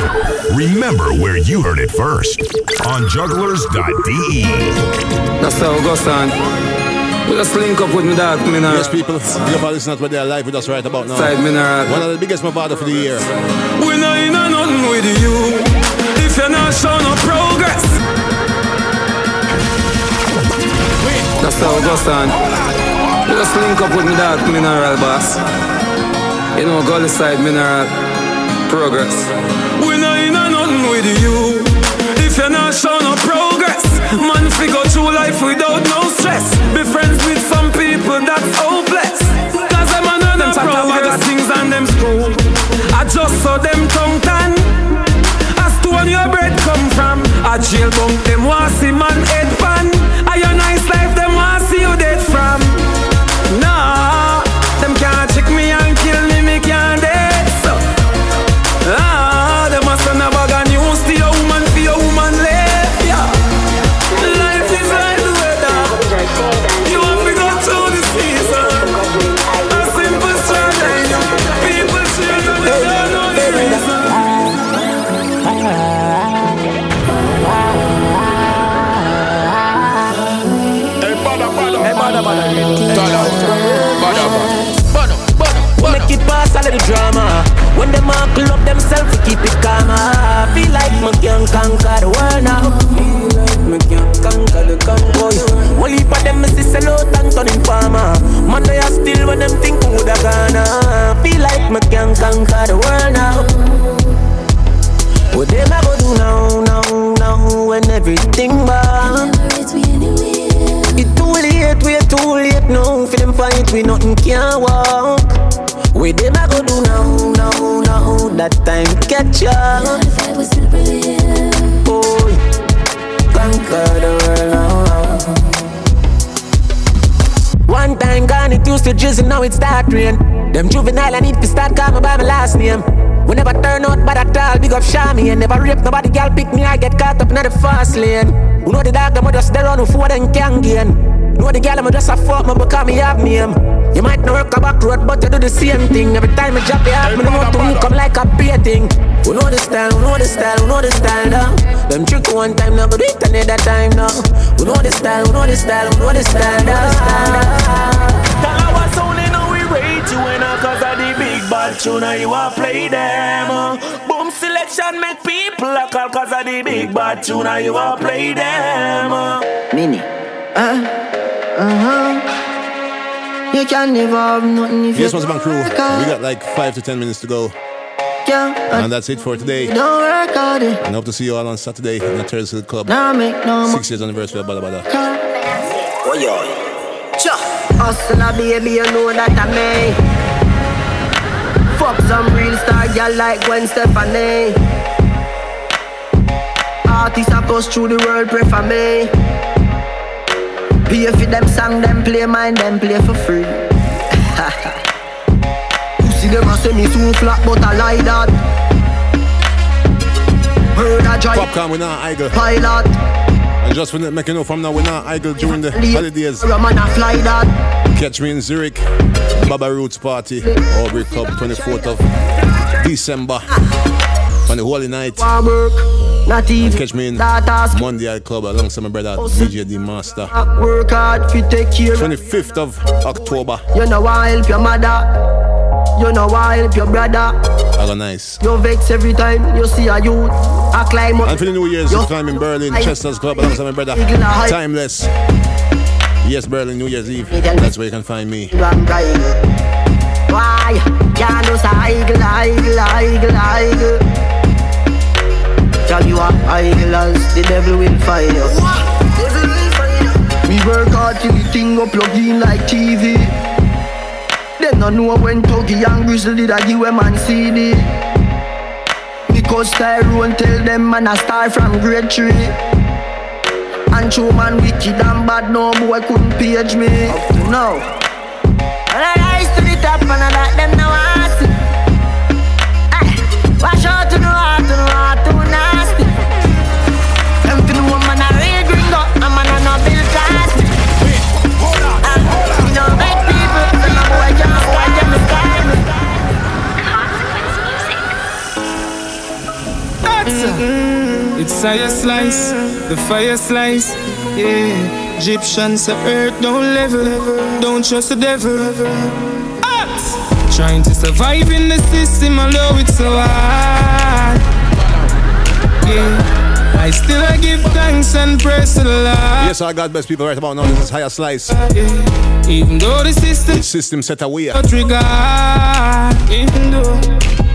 Remember where you heard it first on jugglerz.de. That's how it goes on. Just link up with me dog, Mineral. Yes, people. Up all listeners where they are live with us right about now. Side Mineral. One of the biggest Mavado for the year. We know you know nothing with you if you're not showing no progress. That's how it goes on. We just link up with me dog, Mineral boss. You know, Gully side Mineral. Progress. We know you know nothing with you if you're not showing I jail bunk them want see man conquer the world now. Me can't conquer the convoy. Heap of them is sell out and turn farmer. Man, they are still when them think woulda gonna. Feel like me can't conquer the world now. What them go do now, now, now when everything bad? It too late, we too late now. For them fight, we nothing can walk. What them go do now, now, now? That time catch up. To drizzle, now it start rain. Them juvenile, I need to start calling by my last name. We never turn out bad at all, big up Shami and never rape nobody, girl pick me, I get caught up in the fast lane. Who know the dog, I'm just there on who four them can gain. Know the girl, I'm just a fuck, me because me have name. You might not work a back road, but you do the same thing. Every time I drop your heart, me know to me come like a painting. Who know the style, who know the style, who know the style now? Them trick one time, now go do it another time now. Who know the style, who know the style, who know the style now? We rate you in a cause of the big bad tune and you a play them. Boom selection make people a call cause of the big bad tune and you a play them. Mini. Uh, uh-huh. You can never have nothing if Yes, you Master Band crew. We got like five to ten minutes to go. Yeah, And that's it for today. don't work hard. it. And hope to see you all on Saturday in the Terrace Hill Club. Nah, make no more. Six years anniversary of Badda Badda. Oh, yeah. Hustler, baby, you know that I may. Fuck some real star girl like Gwen Stefani. Artists that goes through the world, pray for me. Pay for them song, them play mine, them play for free. Pussy them a say me too flat, but I lie that. Heard a drive Popcorn, we're not idle. pilot. And just for make you know from now, we're not idle during the holidays. I'm a fly that. Catch me in Zurich, Baba Roots Party, Aubrey Club, 24th of December. On the holy night. Not even Catch me in. Monday Eye Club alongside my brother DJ D Master. Work hard fi take care. 25th of October. You know why help your mother. You know why help your brother. I got nice. You vex every time you see a youth. I climb up. And for the New Year's, Yo. you climb in Berlin, Chester's Club alongside my brother. Timeless. Yes, Berlin, New Year's Eve. That's where you can find me. Why? Can't do say eagle, eagle, eagle, eagle. Tell you are eagle as the devil will find you. We work hard till the thing go plug in like TV. Them no know when Tuggy and Grizzly that give a man CD. Because Tyrone tell them man a star from grade three. And true man wicked and bad, no boy couldn't page me. Up to now. And I rise to the top and I let them know I see. Hey, wash out to the heart, to the heart, too nasty. Them to the woman a real gringo, a man a no bill plastic. Ah, You know make people, so my boy can't style them, style me. It's fire slice, the fire slice. Yeah, Egyptians of earth don't level, don't trust the devil. Act. Trying to survive in the system, although it's so hard. Yeah, I still I give thanks and praise to the Lord. Yes, I got best people right about now. This is Higher Slice. Yeah. Even though the system The system set away. not regard, even though,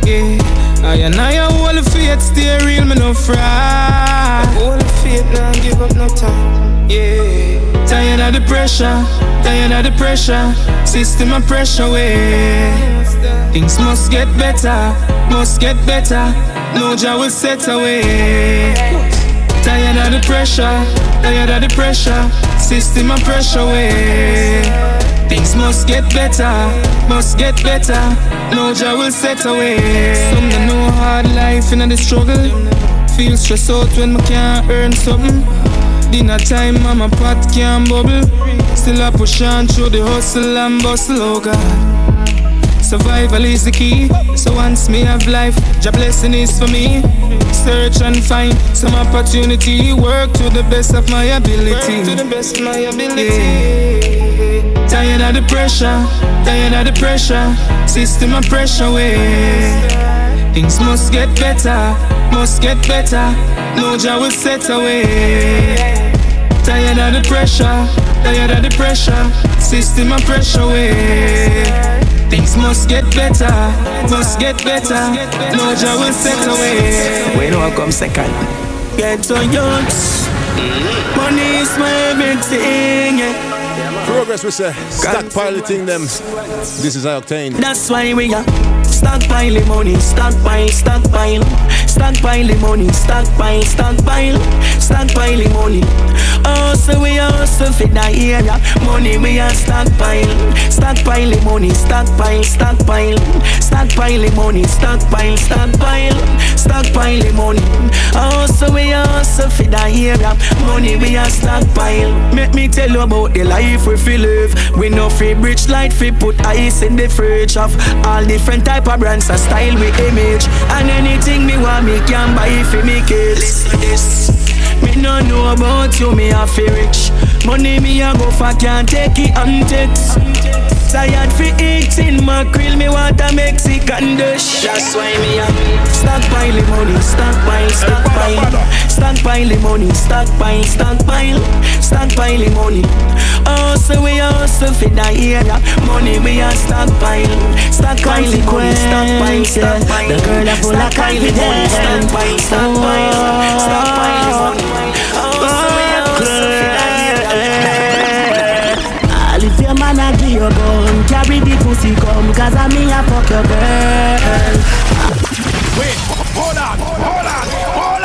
yeah. I and I hold the faith, stay real, me no fry. Hold the faith, now give up no time. Yeah. Tired of the pressure, tired of the pressure. System of pressure way. Things must get better, must get better. No job will set away. Tired of the pressure, tired of the pressure. System of pressure way. Things must get better, must get better. No job will set away. Some don't know hard life in the struggle. Feel stressed out when I can't earn something. Dinner time, mama pot can't bubble. Still I push on through the hustle and bustle, oh God. Survival is the key. So once me have life, the blessing is for me. Search and find some opportunity. Work to the best of my ability. Work to the best of my ability. Tired of the pressure, tired of the pressure. System of pressure way. Things must get better, must get better. No job will set away. Tired of the pressure, tired of the pressure. System of pressure way. Things must get better, must get better. No job will set away. When I come second, get to youths. Money is my everything. Yeah. Progress we say, stockpiling them. This is I-Octane. That's why we are stockpile money, stockpile, stockpile, stockpile money, stockpile, stockpile, stockpile money. Oh, so we hustle for the area. Money we are stockpile, stockpile money, stockpile, stockpile, stockpile money, stockpile, stockpile, stockpile money. Oh, so we hustle for the area. Money we are stockpile. Make me tell you about the life we feel live. We no free bridge light, fi put ice in the fridge of all different type of brands, a style we image, and anything me want me can buy for me kids. Listen this. Me no know about you, me a fi rich. Money me a go for can't take it and text. Tired fi eating mackerel, me want a Mexican dish. That's why me a stockpile money, stockpile, stockpile, stockpile money, stockpile, stockpile, stockpile money. Oh, so we hustle fi the area. Money we a stockpile, stockpile money, stockpile, stockpile. The girl a full of confidence. Stockpile, stockpile, oh. stockpile money. Carry the pussy come, cause I me a fuck your girl. Wait, hold on, hold on, hold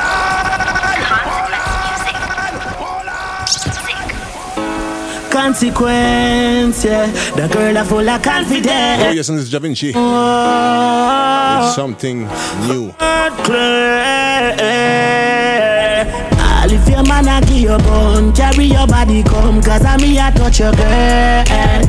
Consequence, yeah. The girl a full of Oh, confidence. yes, and this is Da Vinci. Oh, It's something new. All if your man a give you gun, carry your body come, cause I me a touch your girl.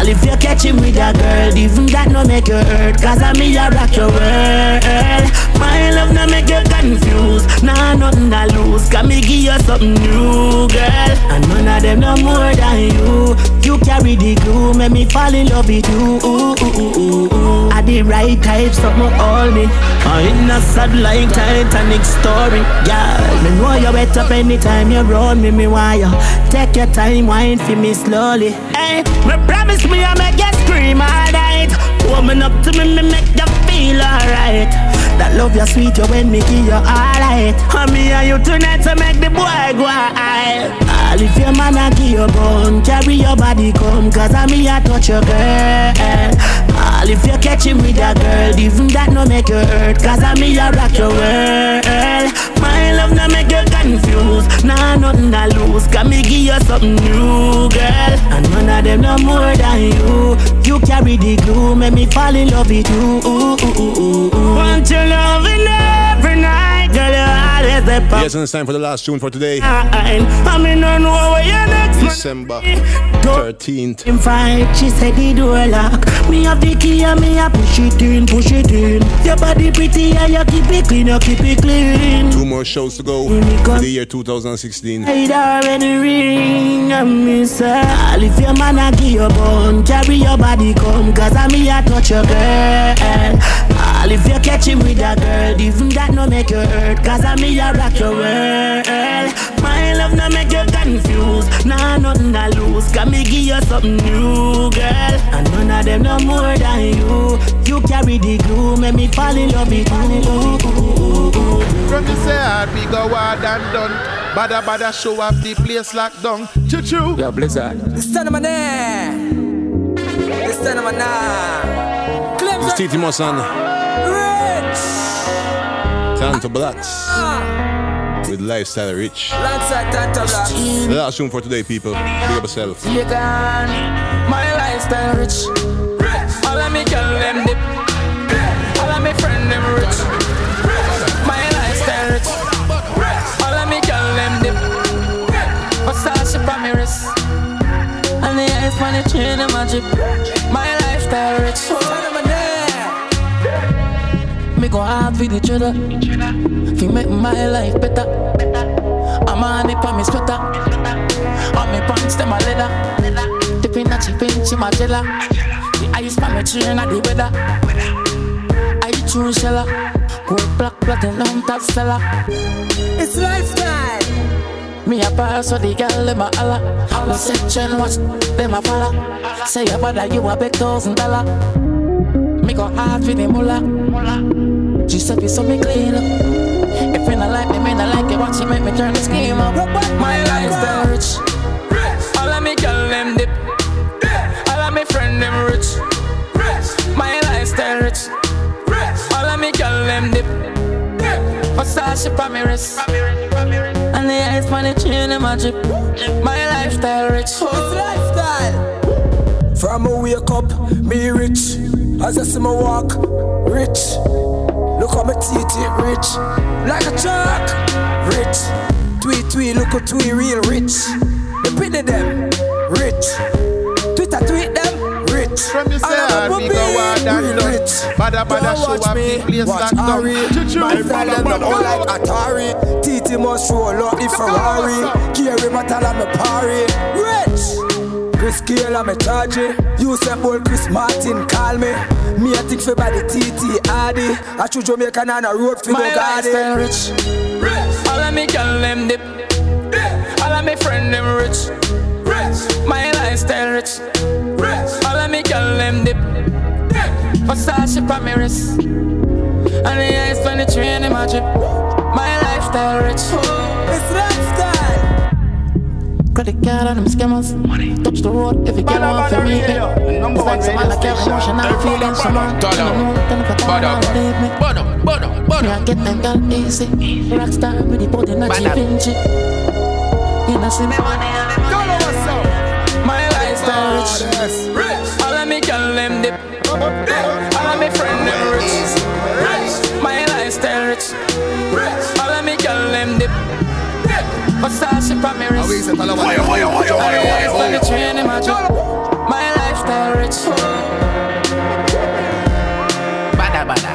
All if you catch him with a girl, even that no make you hurt, cause I me a rock your world. My love no make you confused, nah nothing to lose, cause me give you something new, girl. And none of them no more than you. You carry the glue, make me fall in love with you. Ooh, ooh, ooh, ooh. At the right type, something all me. I in a sad like Titanic story, girl. Me know you wet up anytime you roll me, me wire. take your time, wine for me slowly. Hey, me promise me I make you scream all night. Woman up to me, me make you feel alright. That love you sweet, you when me give you alright. And me and you tonight to make the boy go high. All if your man a give you bone, carry your body come, cause I me a touch your girl. All if you catch him with a girl, even that no make you hurt, cause I me a rock your world. My love no make you confused, nah nothing to lose, cause me give you something new, girl. And none of them no more than you. You carry the glue, make me fall in love with you. Ooh, ooh, ooh. Want your loving every night, girl. You always the Yes, and it's time for the last tune for today. I mean, I know where you're next. December 13th. In fight, she said the door lock. Me have the key and me a push it in, push it in. Your body pretty and you keep it clean, you keep it clean. Two more shows to go for the year 2016. I'd already ring and me say All if your man a give you bun Carry your body come Cause I me a touch your girl All if you catch him with a girl Even that no make you hurt Cause I me a rock your world My love no make you confused Nah nothing to lose Cause me give you something new girl And none of them no more than you You carry the glue Make me fall in love with you From the say hard, we go hard and done. Badda badda show up the place locked down. Choo choo. Yo, Blizzard. This time I'm there. This time I'm there. Clemson. It's TT Mosan, Rich. Tanto Blacks, with Lifestyle Rich. Alongside Tanto Blacks. The last tune for today, people. Big up yourself. You gone. My lifestyle rich. All of me girl them dip. All of me friend them rich. My lifestyle rich. All of me girl them dip. Versace from me wrist. And the ice on the chain them a drip. My lifestyle rich. Me go hard for the cheddar. Fi make my life better. I'm on it for me sweater. On me pants them a leather. Tip in a chip in Chimajela. The ice pa me train at the weather. I tune shella. Gold black platinum top seller. It's lifestyle. Me a pass so the girl them a holla. Holla section watch them a follow. Say a bother you a big thousand dollar. Me go hard for the mullah. Giuseppe so me clean up. If you not like me, me not like it. Watch it make me turn the scheme up. My lifestyle rich. All of me girl them dip. All of me friend them rich. My lifestyle rich. All of me girl them dip. Versace pa me wrist. And the ice on the chain in my drip. My lifestyle rich. It's lifestyle. From a wake up, me rich. As I see me walk, rich. Look how my teeth it rich. Like a truck, rich. Tweet, tweet, look at tweet, real rich. The pinny them, rich. Twitter, tweet them, rich. From you say hard, ah, we go hard and rich. Badda badda show up me, place watch. Ari. My style them all like Atari. TT must roll up the Ferrari. Carry metal and me party. Rich. Chris Gayle and me charge it. You say bold Chris Martin call me. Me a think for by the TT Hardy. I should Jamaican on a road for My lifestyle rich. All of me girl them dip. All of me friend them rich. My lifestyle rich. All of me girl them dip. Versace pa me wrist. And the ice on the train in my drip. My lifestyle rich. It's lifestyle. Credit card on them scammers. Touch the road if you get one for me. It's like some man that carry emotional feelings. Some man Turn don't up. know, then if I Bad turn up. around, leave me. Bono, bono, Me bono. I get them girl easy. Rockstar with the body not Bad up. Vinci. You know see me money and me money. My lifestyle rich. Versace pa me wrist. And the ice on the train in my drip. My lifestyle rich. Badda badda,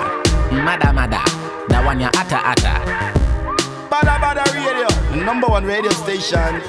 mada mada. That one ya atta atta. Badda Badda Radio, the number one radio station